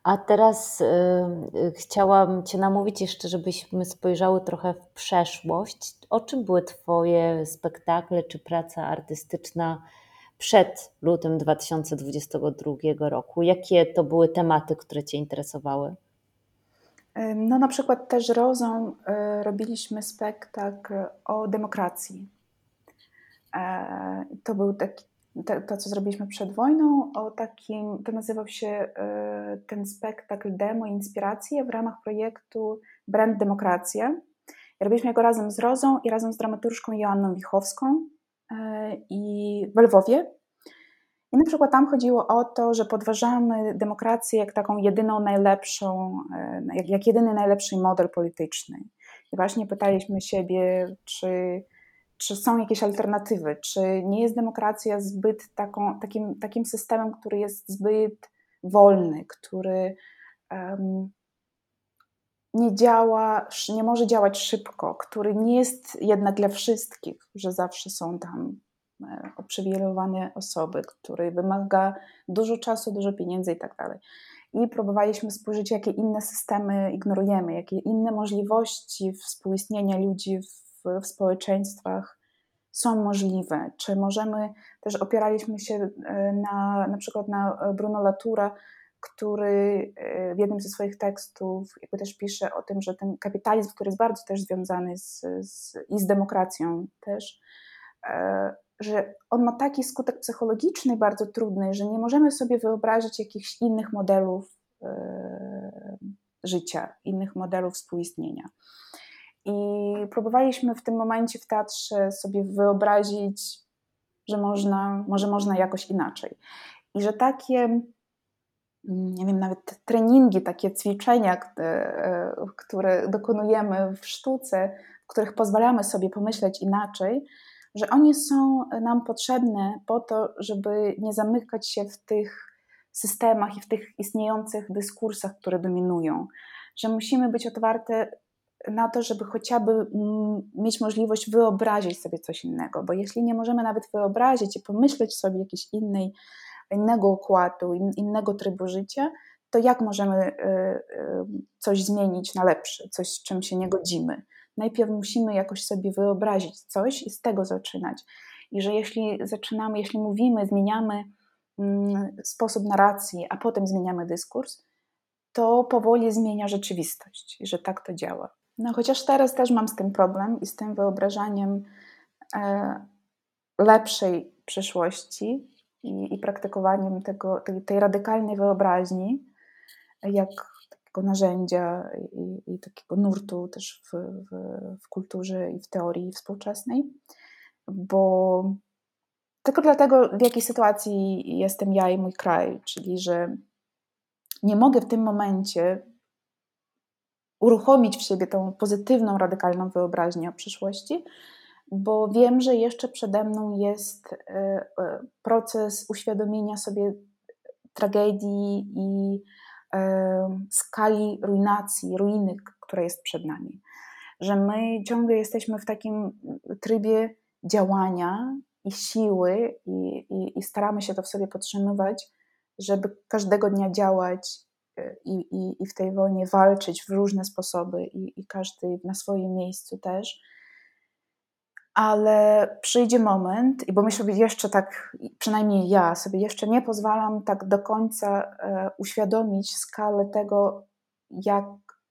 A teraz y, chciałam Cię namówić jeszcze, żebyśmy spojrzały trochę w przeszłość. O czym były Twoje spektakle czy praca artystyczna przed lutym 2022 roku? Jakie to były tematy, które Cię interesowały? No na przykład też Rozą y, robiliśmy spektakl o demokracji. E, to był taki to, co zrobiliśmy przed wojną, o takim, to nazywał się e, ten spektakl demo Inspiracje w ramach projektu Brand Demokracja. Robiliśmy go razem z Rozą i razem z dramaturżką Joanną Wichowską e, i w Lwowie. I na przykład tam chodziło o to, że podważamy demokrację jak taką jedyną najlepszą, e, jak, jak jedyny najlepszy model polityczny. I właśnie pytaliśmy siebie, czy czy są jakieś alternatywy? Czy nie jest demokracja zbyt taką, takim, takim systemem, który jest zbyt wolny, który um, nie działa, nie może działać szybko, który nie jest jednak dla wszystkich, że zawsze są tam e, uprzywilejowane osoby, który wymaga dużo czasu, dużo pieniędzy i tak dalej. I próbowaliśmy spojrzeć, jakie inne systemy ignorujemy, jakie inne możliwości współistnienia ludzi w w, społeczeństwach są możliwe. Czy możemy, też opieraliśmy się e, na, na przykład na Bruno Latoura, który e, w jednym ze swoich tekstów jakby też pisze o tym, że ten kapitalizm, który jest bardzo też związany z, z, i z demokracją też, e, że on ma taki skutek psychologiczny bardzo trudny, że nie możemy sobie wyobrazić jakichś innych modelów życia, innych modelów współistnienia. I próbowaliśmy w tym momencie w teatrze sobie wyobrazić, że można, może można jakoś inaczej. I że takie, nie wiem, nawet treningi, takie ćwiczenia, e, które dokonujemy w sztuce, w których pozwalamy sobie pomyśleć inaczej, że oni są nam potrzebne po to, żeby nie zamykać się w tych systemach i w tych istniejących dyskursach, które dominują. Że musimy być otwarte na to, żeby chociażby mm, mieć możliwość wyobrazić sobie coś innego, bo jeśli nie możemy nawet wyobrazić i pomyśleć sobie jakiejś innej, innego układu, innego trybu życia, to jak możemy y, y, coś zmienić na lepsze, coś z czym się nie godzimy? Najpierw musimy jakoś sobie wyobrazić coś i z tego zaczynać. I że jeśli zaczynamy, jeśli mówimy, zmieniamy mm, sposób narracji, a potem zmieniamy dyskurs, to powoli zmienia rzeczywistość i że tak to działa. No chociaż teraz też mam z tym problem i z tym wyobrażaniem e, lepszej przyszłości i, i praktykowaniem tego, tej, tej, radykalnej wyobraźni, jak takiego narzędzia i, i takiego nurtu też w, w, w, kulturze i w teorii współczesnej, bo tylko dlatego, w jakiej sytuacji jestem ja i mój kraj, czyli że nie mogę w tym momencie uruchomić w siebie tą pozytywną, radykalną wyobraźnię o przyszłości, bo wiem, że jeszcze przede mną jest e, e, proces uświadomienia sobie tragedii i e, skali ruinacji, ruiny, która jest przed nami. Że my ciągle jesteśmy w takim trybie działania i siły, i, i, i staramy się to w sobie podtrzymywać, żeby każdego dnia działać i, i, i w tej wojnie walczyć w różne sposoby i, i każdy na swoim miejscu też. Ale przyjdzie moment, i bo my sobie jeszcze tak, przynajmniej ja sobie jeszcze nie pozwalam tak do końca e, uświadomić skalę tego, jak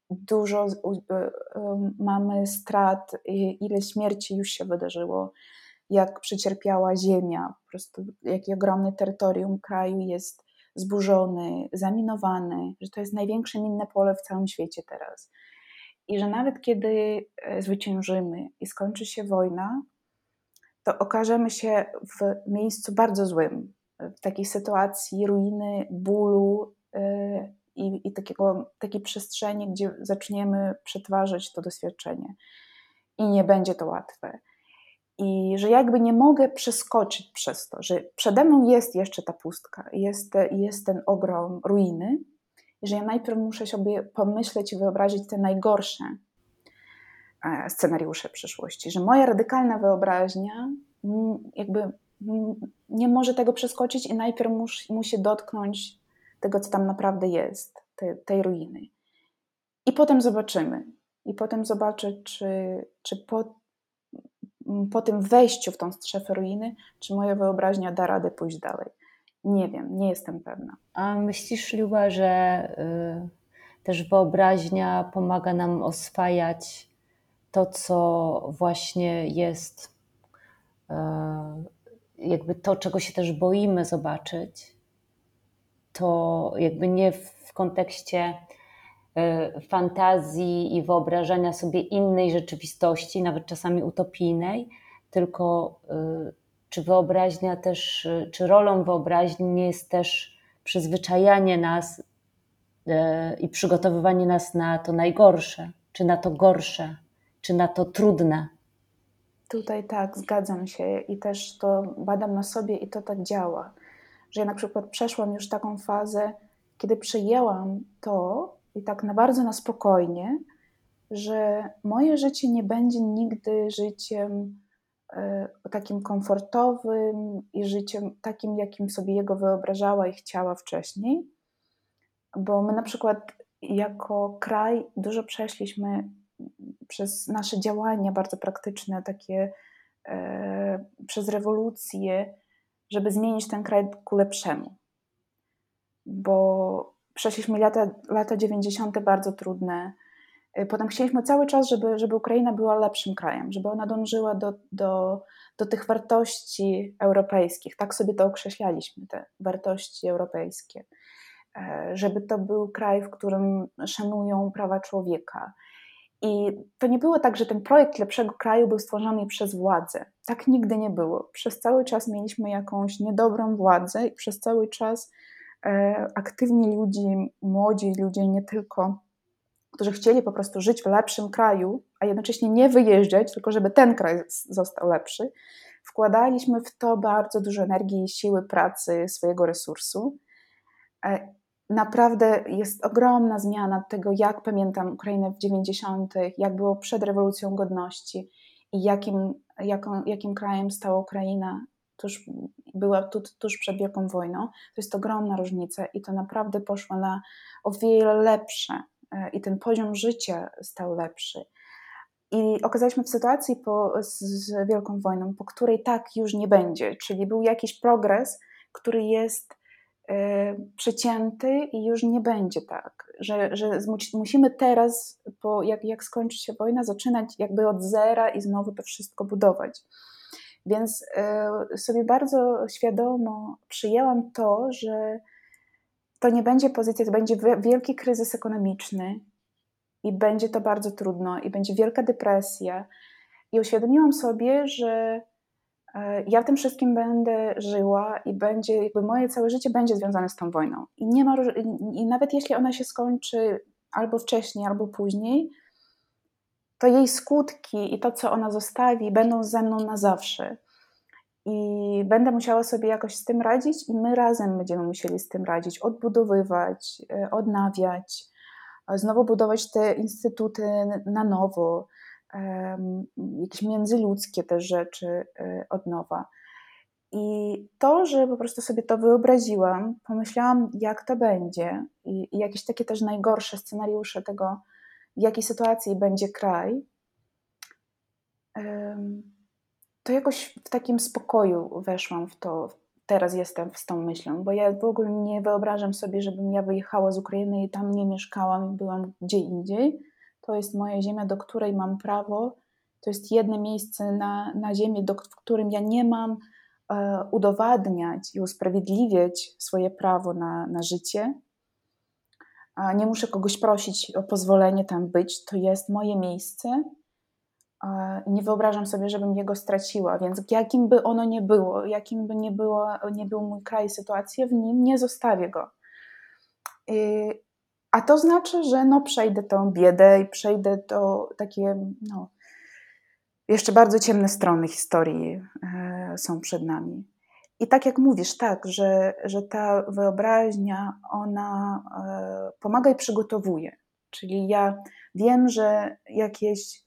dużo e, e, mamy strat, ile śmierci już się wydarzyło, jak przecierpiała ziemia, po prostu jakie ogromne terytorium kraju jest zburzony, zaminowany, że to jest największe minne pole w całym świecie teraz. I że nawet kiedy e, zwyciężymy i skończy się wojna, to okażemy się w miejscu bardzo złym, w takiej sytuacji ruiny, bólu i, i takiego, takiej przestrzeni, gdzie zaczniemy przetwarzać to doświadczenie. I nie będzie to łatwe. I że jakby nie mogę przeskoczyć przez to, że przede mną jest jeszcze ta pustka, jest, jest ten ogrom ruiny, że ja najpierw muszę sobie pomyśleć i wyobrazić te najgorsze e, scenariusze przyszłości, że moja radykalna wyobraźnia jakby nie może tego przeskoczyć i najpierw musi, dotknąć tego, co tam naprawdę jest, te, tej ruiny. I potem zobaczymy. I potem zobaczę, czy, czy po, po tym wejściu w tą strefę ruiny, czy moja wyobraźnia da radę pójść dalej. Nie wiem, nie jestem pewna. A myślisz, Liuba, że y, też wyobraźnia pomaga nam oswajać to, co właśnie jest, y, jakby to, czego się też boimy zobaczyć? To jakby nie w kontekście y, fantazji i wyobrażania sobie innej rzeczywistości, nawet czasami utopijnej, tylko y, czy wyobraźnia też, czy rolą wyobraźni jest też przyzwyczajanie nas e, i przygotowywanie nas na to najgorsze, czy na to gorsze, czy na to trudne. Tutaj tak, zgadzam się i też to badam na sobie i to tak działa, że ja na przykład przeszłam już taką fazę, kiedy przyjęłam to i tak na bardzo na spokojnie, że moje życie nie będzie nigdy życiem takim komfortowym i życiem takim, jakim sobie jego wyobrażała i chciała wcześniej. Bo my na przykład jako kraj dużo przeszliśmy przez nasze działania bardzo praktyczne, takie e, przez rewolucję, żeby zmienić ten kraj ku lepszemu. Bo przeszliśmy lata, lata 90. bardzo trudne, potem chcieliśmy cały czas, żeby, żeby Ukraina była lepszym krajem, żeby ona dążyła do, do, do tych wartości europejskich. Tak sobie to określaliśmy, te wartości europejskie. E, żeby to był kraj, w którym szanują prawa człowieka. I to nie było tak, że ten projekt lepszego kraju był stworzony przez władzę. Tak nigdy nie było. Przez cały czas mieliśmy jakąś niedobrą władzę i przez cały czas e, aktywni ludzie, młodzi ludzie, nie tylko którzy chcieli po prostu żyć w lepszym kraju, a jednocześnie nie wyjeżdżać, tylko żeby ten kraj został lepszy, wkładaliśmy w to bardzo dużo energii, siły, pracy, swojego resursu. E, naprawdę jest ogromna zmiana tego, jak pamiętam Ukrainę w 90., jak było przed rewolucją godności i jakim, jaką, jakim krajem stała Ukraina tuż, była tu, tuż przed Wielką Wojną. To jest ogromna różnica i to naprawdę poszło na o wiele lepsze i ten poziom życia stał lepszy. I okazaliśmy w sytuacji po, z Wielką Wojną, po której tak już nie będzie, czyli był jakiś progres, który jest e, przecięty i już nie będzie tak, że, że musimy teraz, po, jak, jak skończy się wojna, zaczynać jakby od zera i znowu to wszystko budować. Więc e, sobie bardzo świadomo przyjęłam to, że to nie będzie pozycja, to będzie wielki kryzys ekonomiczny i będzie to bardzo trudno i będzie wielka depresja. I uświadomiłam sobie, że e, ja w tym wszystkim będę żyła i będzie, jakby moje całe życie będzie związane z tą wojną. I nie ma, i nawet jeśli ona się skończy albo wcześniej, albo później, to jej skutki i to, co ona zostawi, będą ze mną na zawsze i będę musiała sobie jakoś z tym radzić, i my razem będziemy musieli z tym radzić, odbudowywać, e, odnawiać, znowu budować te instytuty na nowo, jakieś międzyludzkie też rzeczy e, od nowa. I to, że po prostu sobie to wyobraziłam, pomyślałam, jak to będzie, i, i jakieś takie też najgorsze scenariusze tego, w jakiej sytuacji będzie kraj to jakoś w takim spokoju weszłam w to. Teraz jestem z tą myślą, bo ja w ogóle nie wyobrażam sobie, żebym ja wyjechała z Ukrainy i tam nie mieszkałam i byłam gdzie indziej. To jest moja ziemia, do której mam prawo. To jest jedno miejsce na, na ziemi, do, w którym ja nie mam e, udowadniać i usprawiedliwiać swoje prawo na, na życie. A nie muszę kogoś prosić o pozwolenie tam być. To jest moje miejsce Nie wyobrażam sobie, żebym jego straciła, więc jakim by ono nie było, jakim by nie, było, nie był mój kraj, sytuacja w nim, nie zostawię go. A to znaczy, że no przejdę tą biedę i przejdę to takie, no, jeszcze bardzo ciemne strony historii e, są przed nami. I tak jak mówisz, tak, że, że ta wyobraźnia, ona e, pomaga i przygotowuje. Czyli ja wiem, że jakieś.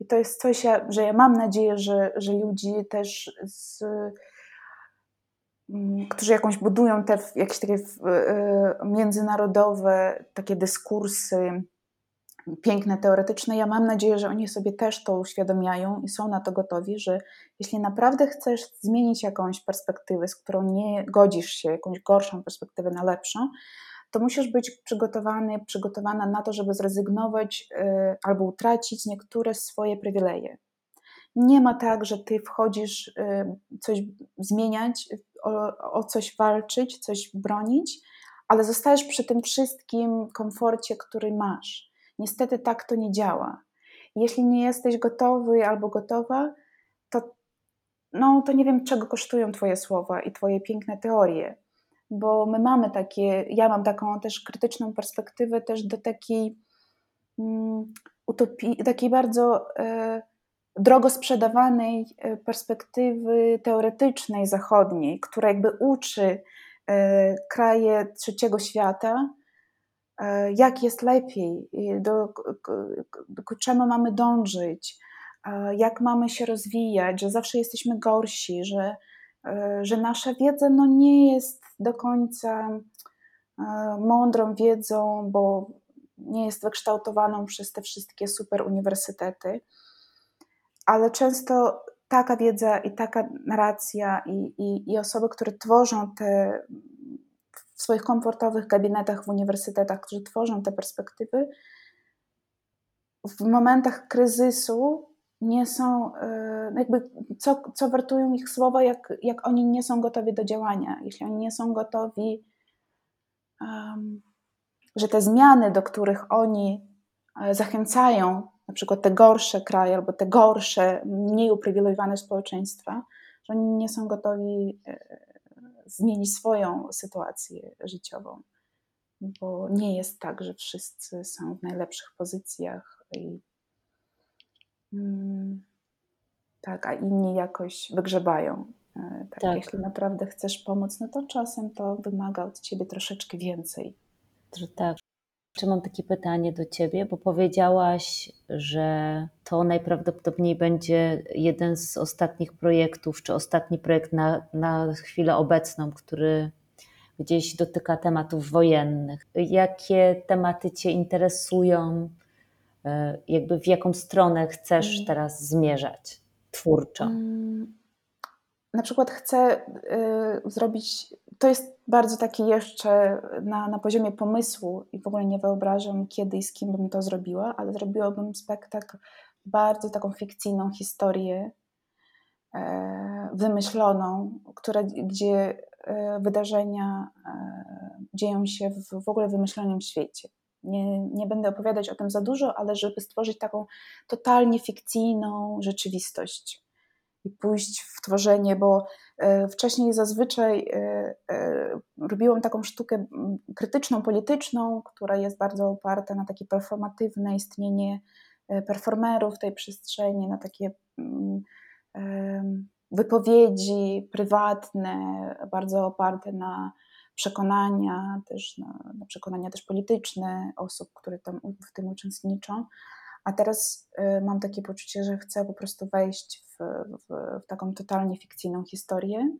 I to jest coś, że ja mam nadzieję, że, że ludzi też z, mm, którzy jakąś budują te jakieś takie e, międzynarodowe takie dyskursy piękne, teoretyczne. Ja mam nadzieję, że oni sobie też to uświadamiają i są na to gotowi, że jeśli naprawdę chcesz zmienić jakąś perspektywę, z którą nie godzisz się, jakąś gorszą perspektywę na lepszą, to musisz być przygotowany, przygotowana na to, żeby zrezygnować y, albo utracić niektóre swoje przywileje. Nie ma tak, że ty wchodzisz y, coś zmieniać, o, o coś walczyć, coś bronić, ale zostajesz przy tym wszystkim komforcie, który masz. Niestety tak to nie działa. Jeśli nie jesteś gotowy albo gotowa, to, no, to nie wiem, czego kosztują Twoje słowa i Twoje piękne teorie, bo my mamy takie, ja mam taką też krytyczną perspektywę też do takiej um, utopii, takiej bardzo e, drogo sprzedawanej e, perspektywy teoretycznej zachodniej, która jakby uczy e, kraje trzeciego świata, E, jak jest lepiej, do, do czemu mamy dążyć, jak mamy się rozwijać, że zawsze jesteśmy gorsi, że, e, że nasza wiedza no, nie jest do końca mądrą wiedzą, bo nie jest wykształtowaną przez te wszystkie super uniwersytety, ale często taka wiedza i taka narracja i, i, i osoby, które tworzą te w swoich komfortowych gabinetach w uniwersytetach, którzy tworzą te perspektywy, w momentach kryzysu nie są, e, jakby co, co wartują ich słowa, jak, jak oni nie są gotowi do działania, jeśli oni nie są gotowi, um, że te zmiany, do których oni e, zachęcają, na przykład te gorsze kraje albo te gorsze, mniej uprzywilejowane społeczeństwa, że oni nie są gotowi e, zmienić swoją sytuację życiową, bo nie jest tak, że wszyscy są w najlepszych pozycjach i tak, a inni jakoś wygrzebają. E, tak, tak. Jeśli naprawdę chcesz pomóc, no to czasem to wymaga od ciebie troszeczkę więcej. Tak. Jeszcze mam takie pytanie do Ciebie, bo powiedziałaś, że to najprawdopodobniej będzie jeden z ostatnich projektów, czy ostatni projekt na, na chwilę obecną, który gdzieś dotyka tematów wojennych. Jakie tematy Cię interesują? E, jakby w jaką stronę chcesz mm. teraz zmierzać twórczo? Mm, na przykład chcę y, zrobić, to jest bardzo takie jeszcze na, na poziomie pomysłu i w ogóle nie wyobrażam kiedy i z kim bym to zrobiła, ale zrobiłabym spektakl, bardzo taką fikcyjną historię e, wymyśloną, która, gdzie e, wydarzenia dzieją się w, w ogóle wymyślonym świecie. Nie, nie będę opowiadać o tym za dużo, ale żeby stworzyć taką totalnie fikcyjną rzeczywistość i pójść w tworzenie, bo e, wcześniej zazwyczaj e, e, robiłam taką sztukę krytyczną, polityczną, która jest bardzo oparta na takie performatywne istnienie performerów w tej przestrzeni, na takie wypowiedzi prywatne, bardzo oparte na przekonania, też na przekonania też polityczne osób, które tam w tym uczestniczą. A teraz y, mam takie poczucie, że chcę po prostu wejść w, w, w taką totalnie fikcyjną historię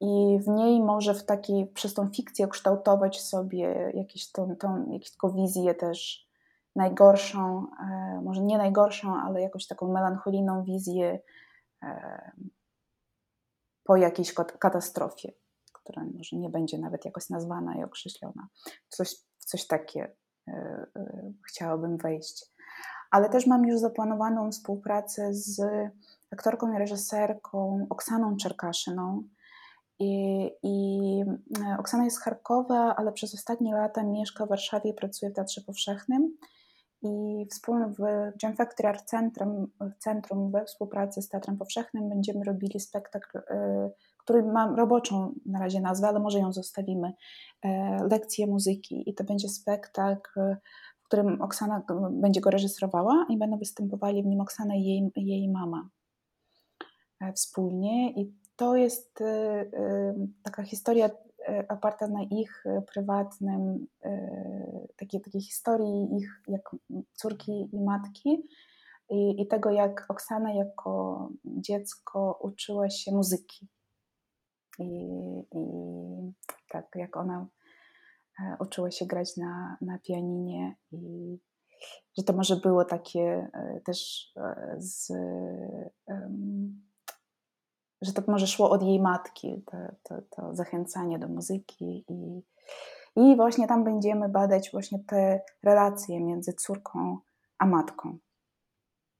i w niej może w takiej, przez tą fikcję kształtować sobie jakieś tą, tą, jakąś taką wizję też najgorszą, e, może nie najgorszą, ale jakąś taką melancholijną wizję e, po jakiejś katastrofie, która może nie będzie nawet jakoś nazwana i określona. Coś, coś takie e, chciałabym wejść ale też mam już zaplanowaną współpracę z aktorką i reżyserką Oksaną Czerkaszyną. I, I, Oksana jest z Charkowa, ale przez ostatnie lata mieszka w Warszawie i pracuje w Teatrze Powszechnym. I wspólnie w Jam Factory Art Centrum, Centrum we współpracy z Teatrem Powszechnym będziemy robili spektakl, który ma roboczą na razie nazwę, ale może ją zostawimy, lekcje muzyki. I to będzie spektakl, w którym Oksana będzie go reżyserowała i będą występowali w nim Oksana i jej, jej mama wspólnie. I to jest taka historia oparta na ich prywatnym, takiej, takiej historii ich jak córki i matki i, i tego, jak Oksana jako dziecko uczyła się muzyki. I, i tak, jak ona uczyła się grać na, na pianinie i że to może było takie też z że to może szło od jej matki, to, to, to zachęcanie do muzyki i, i właśnie tam będziemy badać właśnie te relacje między córką a matką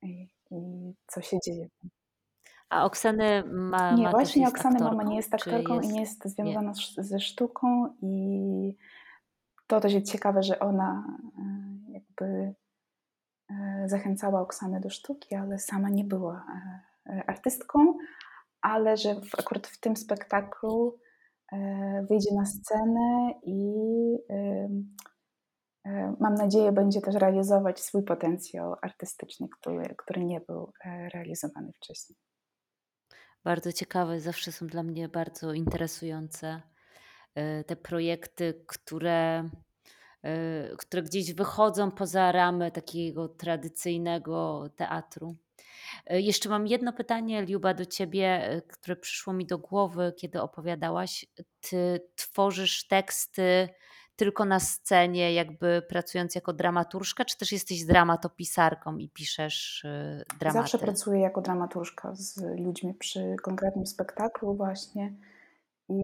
i, i co się dzieje. A Oksany ma Nie, ma właśnie Oksany aktorką, mama nie jest aktorką jest... i nie jest związana nie. ze sztuką i to też jest ciekawe, że ona e, jakby e, zachęcała Oksanę do sztuki, ale sama nie była e, artystką, ale że w, akurat w tym spektaklu wyjdzie na scenę i mam nadzieję będzie też realizować swój potencjał artystyczny, który, który nie był realizowany wcześniej. Bardzo ciekawe, zawsze są dla mnie bardzo interesujące e, te projekty, które, e, które gdzieś wychodzą poza ramy takiego tradycyjnego teatru. E, jeszcze mam jedno pytanie, Liuba, do ciebie, które przyszło mi do głowy, kiedy opowiadałaś. Ty tworzysz teksty tylko na scenie, jakby pracując jako dramaturżka, czy też jesteś dramatopisarką i piszesz e, dramaty? Zawsze pracuję jako dramaturżka z ludźmi przy konkretnym spektaklu właśnie. I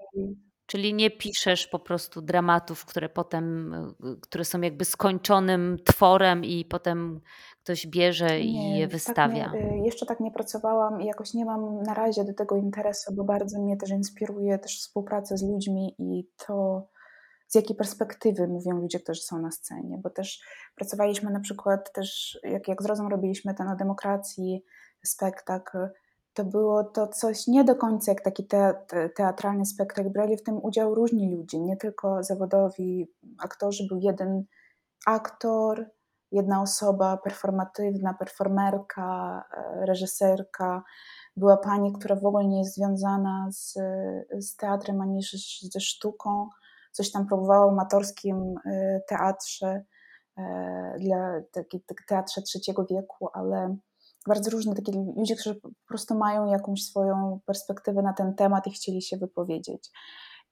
Czyli nie piszesz po prostu dramatów, które potem, które są jakby skończonym tworem i potem ktoś bierze i je wystawia. Tak nie, jeszcze tak nie pracowałam i jakoś nie mam na razie do tego interesu, bo bardzo mnie też inspiruje też współpraca z ludźmi i to, z jakiej perspektywy mówią ludzie, którzy są na scenie, bo też pracowaliśmy na przykład też, jak, jak z Rozą robiliśmy ten o demokracji spektakl, to było to coś nie do końca jak taki teatralny spektakl. Brali w tym udział różni ludzie, nie tylko zawodowi aktorzy. Był jeden aktor, jedna osoba performatywna, performerka, e, reżyserka. Była pani, która w ogóle nie jest związana z, z teatrem ani ze sztuką. Coś tam próbowała w amatorskim e, teatrze, e, dla takiego teatrze trzeciego wieku, ale bardzo różne takie ludzie, którzy po prostu mają jakąś swoją perspektywę na ten temat i chcieli się wypowiedzieć.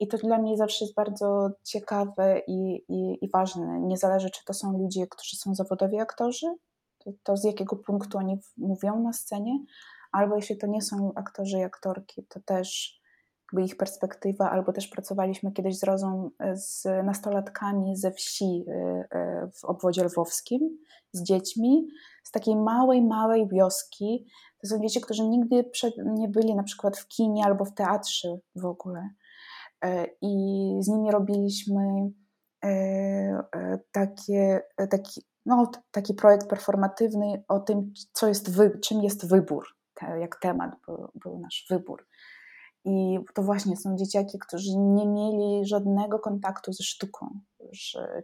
I to dla mnie zawsze jest bardzo ciekawe i, i, i ważne. Nie zależy, czy to są ludzie, którzy są zawodowi aktorzy, to, to z jakiego punktu oni mówią na scenie, albo jeśli to nie są aktorzy i aktorki, to też jakby ich perspektywa, albo też pracowaliśmy kiedyś z Rozą e, z nastolatkami ze wsi e, e, w obwodzie lwowskim, z dziećmi, z takiej małej, małej wioski. To są dzieci, którzy nigdy nie byli na przykład w kinie albo w teatrze w ogóle. I z nimi robiliśmy takie, taki, no, taki projekt performatywny o tym, co jest czym jest wybór, jak temat był, był nasz wybór. I to właśnie są dzieciaki, którzy nie mieli żadnego kontaktu ze sztuką.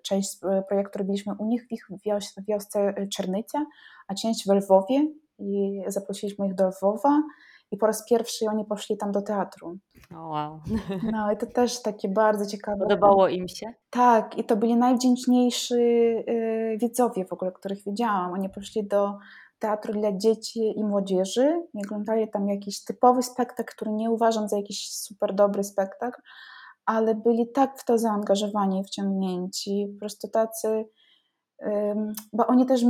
Część projektu robiliśmy u nich w ich wios wiosce Czernycia, a część w Lwowie i zaprosiliśmy ich do Lwowa i po raz pierwszy oni poszli tam do teatru. Oh, wow. [laughs] No i to też takie bardzo ciekawe. Podobało im się? Tak, i to byli najwdzięczniejsi y, widzowie w ogóle, których widziałam. Oni poszli do teatru dla dzieci i młodzieży. I oglądali tam jakiś typowy spektakl, który nie uważam za jakiś super dobry spektakl, ale byli tak w to zaangażowani wciągnięci, po prostu tacy, bo oni też,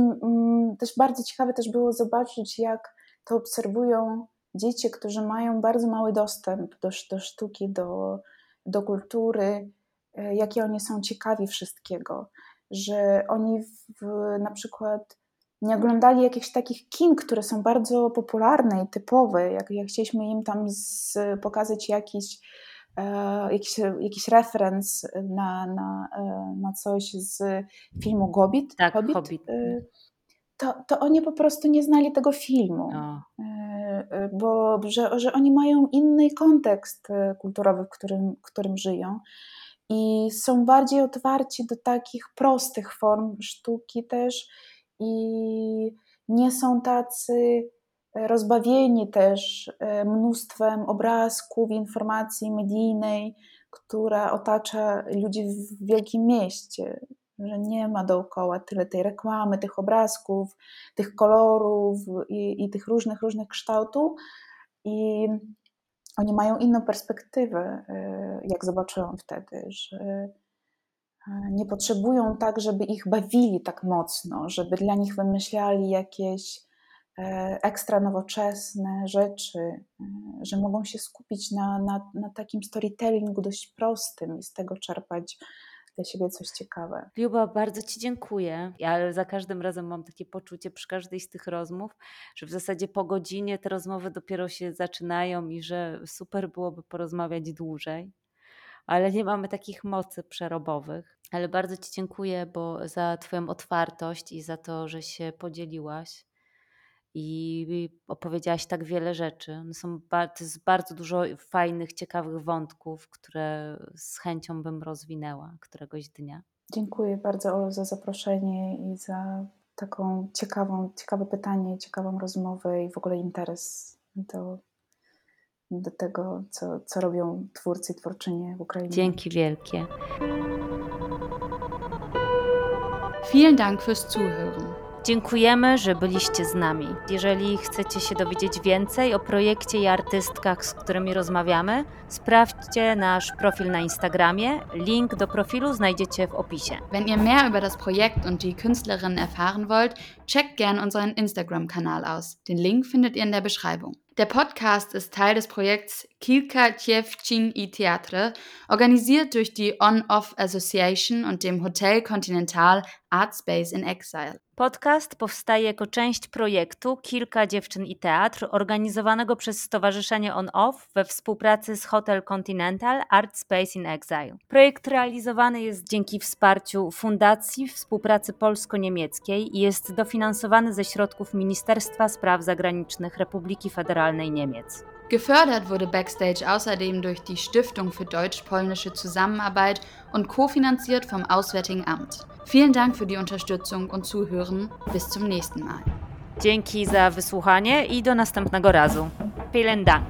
też bardzo ciekawe też było zobaczyć, jak to obserwują dzieci, którzy mają bardzo mały dostęp do, do sztuki, do, do kultury, e, jakie oni są ciekawi wszystkiego, że oni w, na przykład nie oglądali jakichś takich kin, które są bardzo popularne i typowe, jak, jak chcieliśmy im tam z, pokazać jakiś e, jakiś, jakiś referenc na, na, e, na coś z filmu Gobbit, Tak, Hobbit, Hobbit. e, to, to oni po prostu nie znali tego filmu. O, E, e, bo że, że oni mają inny kontekst e, kulturowy, w którym, w którym żyją i są bardziej otwarci do takich prostych form sztuki też i nie są tacy rozbawieni też e, mnóstwem obrazków, informacji medijnej, która otacza ludzi w wielkim mieście, że nie ma dookoła tyle tej reklamy, tych obrazków, tych kolorów i, i tych różnych, różnych kształtów. I oni mają inną perspektywę, e, jak zobaczyłam wtedy, że nie potrzebują tak, żeby ich bawili tak mocno, żeby dla nich wymyślali jakieś e, ekstra nowoczesne rzeczy, że mogą się skupić na, na, na takim storytellingu dość prostym i z tego czerpać dla siebie coś ciekawe. Liuba, bardzo Ci dziękuję. Ja za każdym razem mam takie poczucie przy każdej z tych rozmów, że w zasadzie po godzinie te rozmowy dopiero się zaczynają i że super byłoby porozmawiać dłużej, ale nie mamy takich mocy przerobowych. Ale bardzo Ci dziękuję bo za Twoją otwartość i za to, że się podzieliłaś i opowiedziałaś tak wiele rzeczy. No są to jest bardzo dużo fajnych, ciekawych wątków, które z chęcią bym rozwinęła któregoś dnia. Dziękuję bardzo Olu za zaproszenie i za taką ciekawą, ciekawe pytanie, ciekawą rozmowę i w ogóle interes do, do tego, co, co robią twórcy i twórczynie w Ukrainie. Dzięki wielkie. Vielen Dank fürs Zuhören. Dziękujemy, że byliście z nami. Jeżeli chcecie się dowiedzieć więcej o projekcie i artystkach, z którymi rozmawiamy, sprawdźcie nasz profil na Instagramie. Link do profilu znajdziecie w opisie. Wenn ihr mehr über das Projekt und die Künstlerinnen erfahren wollt, checkt gern unseren Instagram-Kanal aus. Den Link findet ihr in der Beschreibung. Der Podcast ist Teil des Projekts Kilka Dziewczyn i Theatre, organisiert durch die On-Off Association und dem Hotel Continental Art Space in Exile. Podcast powstaje jako część projektu Kilka dziewczyn i teatr, organizowanego przez Stowarzyszenie On Off we współpracy z Hotel Continental Art Space in Exile. Projekt realizowany jest dzięki wsparciu Fundacji Współpracy Polsko-Niemieckiej i jest dofinansowany ze środków Ministerstwa Spraw Zagranicznych Republiki Federalnej Niemiec. Gefördert wurde Backstage außerdem durch die Stiftung für deutsch-polnische Zusammenarbeit und kofinanziert vom Auswärtigen Amt. Vielen Dank für die Unterstützung und Zuhören. Bis zum nächsten Mal. Dzięki za wysłuchanie i do następnego razu. Vielen Dank.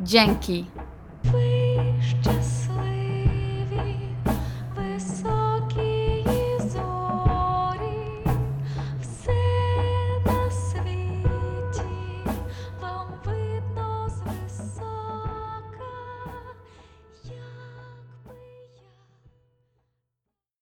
Dzięki.